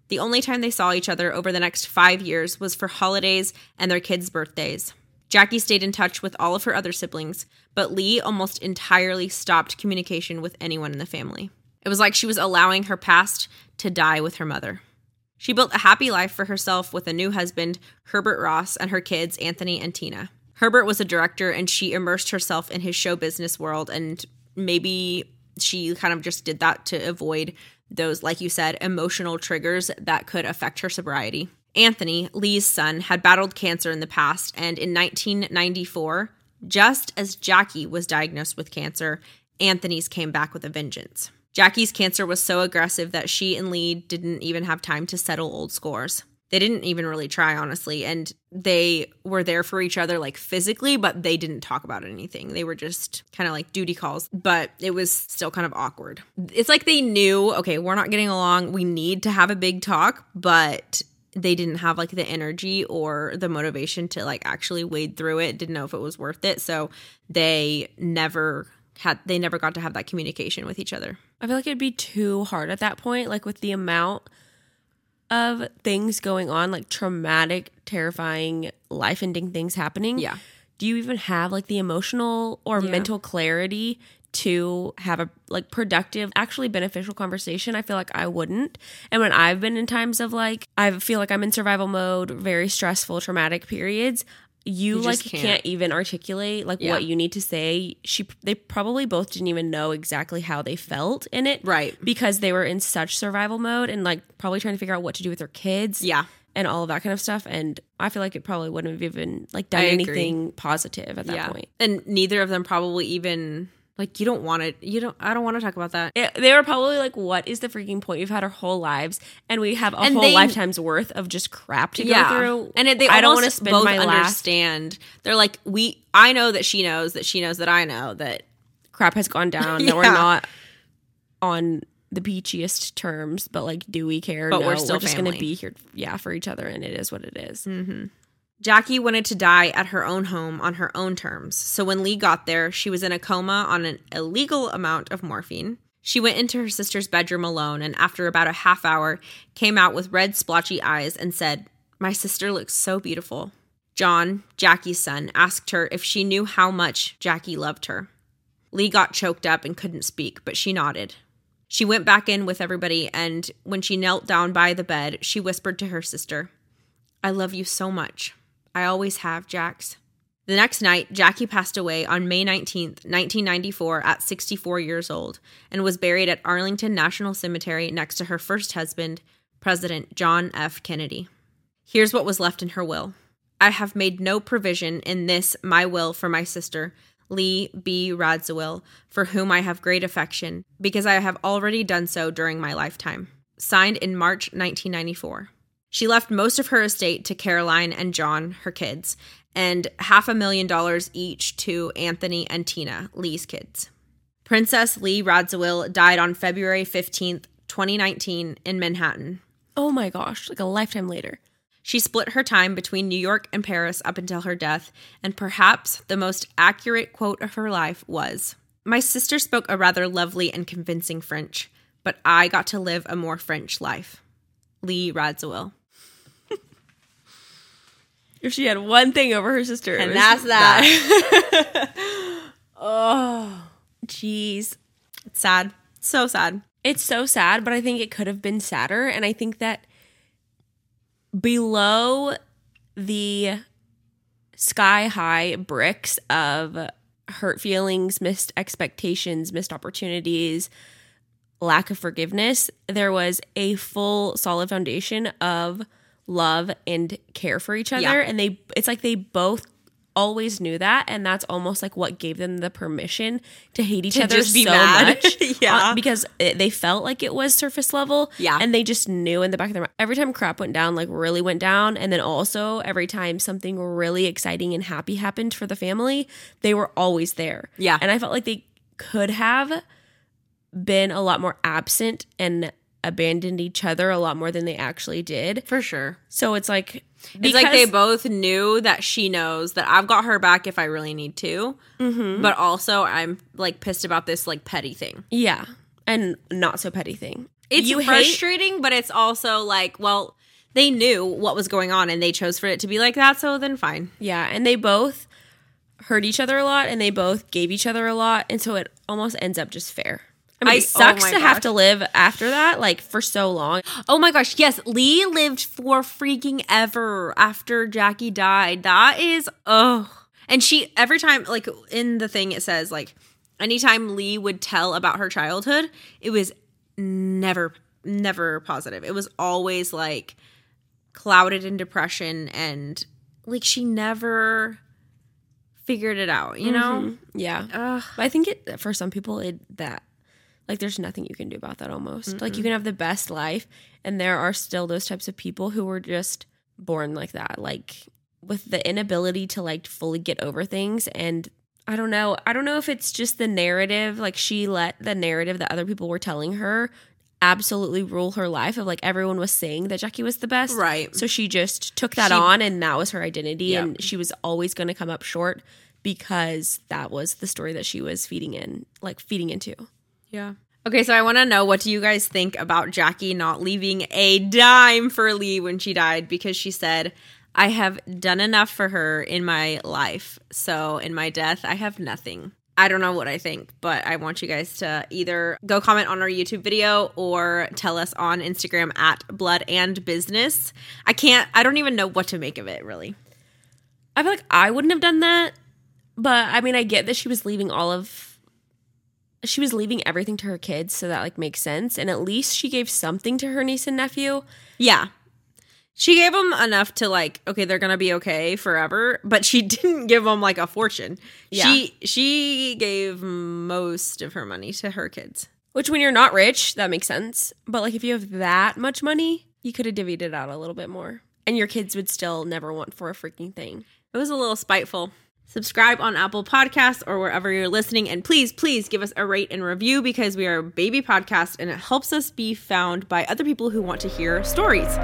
The only time they saw each other over the next five years was for holidays and their kids' birthdays. Jackie stayed in touch with all of her other siblings, but Lee almost entirely stopped communication with anyone in the family. It was like she was allowing her past to die with her mother. She built a happy life for herself with a new husband, Herbert Ross, and her kids, Anthony and Tina. Herbert was a director and she immersed herself in his show business world, and maybe she kind of just did that to avoid those, like you said, emotional triggers that could affect her sobriety. Anthony, Lee's son, had battled cancer in the past, and in 1994, just as Jackie was diagnosed with cancer, Anthony's came back with a vengeance. Jackie's cancer was so aggressive that she and Lee didn't even have time to settle old scores. They didn't even really try, honestly, and they were there for each other, like physically, but they didn't talk about anything. They were just kind of like duty calls, but it was still kind of awkward. It's like they knew, okay, we're not getting along. We need to have a big talk, but they didn't have like the energy or the motivation to like actually wade through it didn't know if it was worth it so they never had they never got to have that communication with each other I feel like it'd be too hard at that point, like with the amount of things going on, like traumatic, terrifying, life ending things happening. Yeah. Do you even have like the emotional or Yeah. mental clarity to have a like productive, actually beneficial conversation? I feel like I wouldn't. And when I've been in times of like, I feel like I'm in survival mode, very stressful, traumatic periods. You, You like can't. can't. even articulate like Yeah. what you need to say. She they probably both didn't even know exactly how they felt in it right because they were in such survival mode and like probably trying to figure out what to do with their kids yeah and all of that kind of stuff. And I feel like it probably wouldn't have even like done anything positive at that yeah point. and neither of them probably even like you don't want to you don't i don't want to talk about that It- they were probably like, "What is the freaking point? We've had our whole lives, and we have a And whole they- lifetime's worth of just crap to go through." And it, they I don't want wanna spend both my last- understand. They're like, we. I know that she knows that she knows that I know that. crap has gone down. That we're *laughs* not on the peachiest terms, but like, do we care? But no, we're still just gonna be here, yeah, for each other, and it is what it is. Mm-hmm. Jackie wanted to die at her own home on her own terms. So when Lee got there, she was in a coma on an illegal amount of morphine. She went into her sister's bedroom alone and after about a half hour came out with red splotchy eyes and said, "My sister looks so beautiful." John, Jackie's son, asked her if she knew how much Jackie loved her. Lee got choked up and couldn't speak, but she nodded. She went back in with everybody, and when she knelt down by the bed, she whispered to her sister, I love you so much. I always have, Jax. The next night, Jackie passed away on May 19, 1994, at 64 years old, and was buried at Arlington National Cemetery next to her first husband, President John F. Kennedy. Here's what was left in her will I have made no provision in this, my will, for my sister, Lee B. Radziwill, for whom I have great affection, because I have already done so during my lifetime. Signed in March 1994. She left most of her estate to Caroline and John, her kids, and half a million dollars each to Anthony and Tina, Lee's kids. Princess Lee Radziwill died on February 15th, 2019, in Manhattan. Oh my gosh, like a lifetime later. She split her time between New York and Paris up until her death, and perhaps the most accurate quote of her life was My sister spoke a rather lovely and convincing French, but I got to live a more French life. Lee Radziwill. If she had one thing over her sister, And that's that. *laughs* oh, jeez. It's sad. So sad. It's so sad, but I think it could have been sadder. And I think that below the sky high bricks of hurt feelings, missed expectations, missed opportunities, lack of forgiveness, there was a full solid foundation of love and care for each other. Yeah. And they it's like they both always knew that and that's almost like what gave them the permission to hate each To other so mad. much *laughs* Yeah. uh, because it, they felt like it was surface level Yeah. and they just knew in the back of their mind every time crap went down like really went down and then also every time something really exciting and happy happened for the family they were always there Yeah. and i felt like they could have been a lot more absent and abandoned each other a lot more than they actually did For sure. so it's like It's like they both knew that she knows that I've got her back if I really need to. Mm-hmm. But also, I'm like pissed about this like petty thing. yeah and not so petty thing It's you hate frustrating, but it's also like, well, they knew what was going on and they chose for it to be like that. So then fine. Yeah, and they both hurt each other a lot and they both gave each other a lot. And so it almost ends up just fair. I mean, it oh sucks oh to my have to live after that, like for so long. Oh my gosh, yes, Lee lived for freaking ever after Jackie died. That is oh. And she every time like in the thing it says like anytime Lee would tell about her childhood, it was never never positive. It was always like clouded in depression and like she never figured it out, you know? Mm-hmm. Yeah. Ugh. But I think it for some people it that like there's nothing you can do about that almost. Like you can have the best life and there are still those types of people who were just born like that. Like with the inability to like fully get over things and I don't know. I don't know if it's just the narrative like she let the narrative that other people were telling her absolutely rule her life of like everyone was saying that Jackie was the best. Right. So she just took that She- on and that was her identity Yeah. and she was always going to come up short because that was the story that she was feeding in like feeding into. Yeah. Okay, so I want to know what do you guys think about Jackie not leaving a dime for Lee when she died because she said, "I have done enough for her in my life. So in my death, I have nothing." I don't know what I think, but I want you guys to either go comment on our YouTube video or tell us on Instagram at Blood and Business. I can't I don't even know what to make of it really. I feel like I wouldn't have done that, but I mean I get that she was leaving all of she was leaving everything to her kids, so that like makes sense and at least she gave something to her niece and nephew. Yeah. She gave them enough to like, okay, they're gonna be okay forever, but she *laughs* didn't give them like a fortune. She she gave most of her money to her kids. Which when you're not rich, that makes sense. But like if you have that much money, you could have divvied it out a little bit more. And your kids would still never want for a freaking thing. It was a little spiteful. Subscribe on Apple Podcasts or wherever you're listening, and please, please give us a rate and review because we are a baby podcast and it helps us be found by other people who want to hear stories.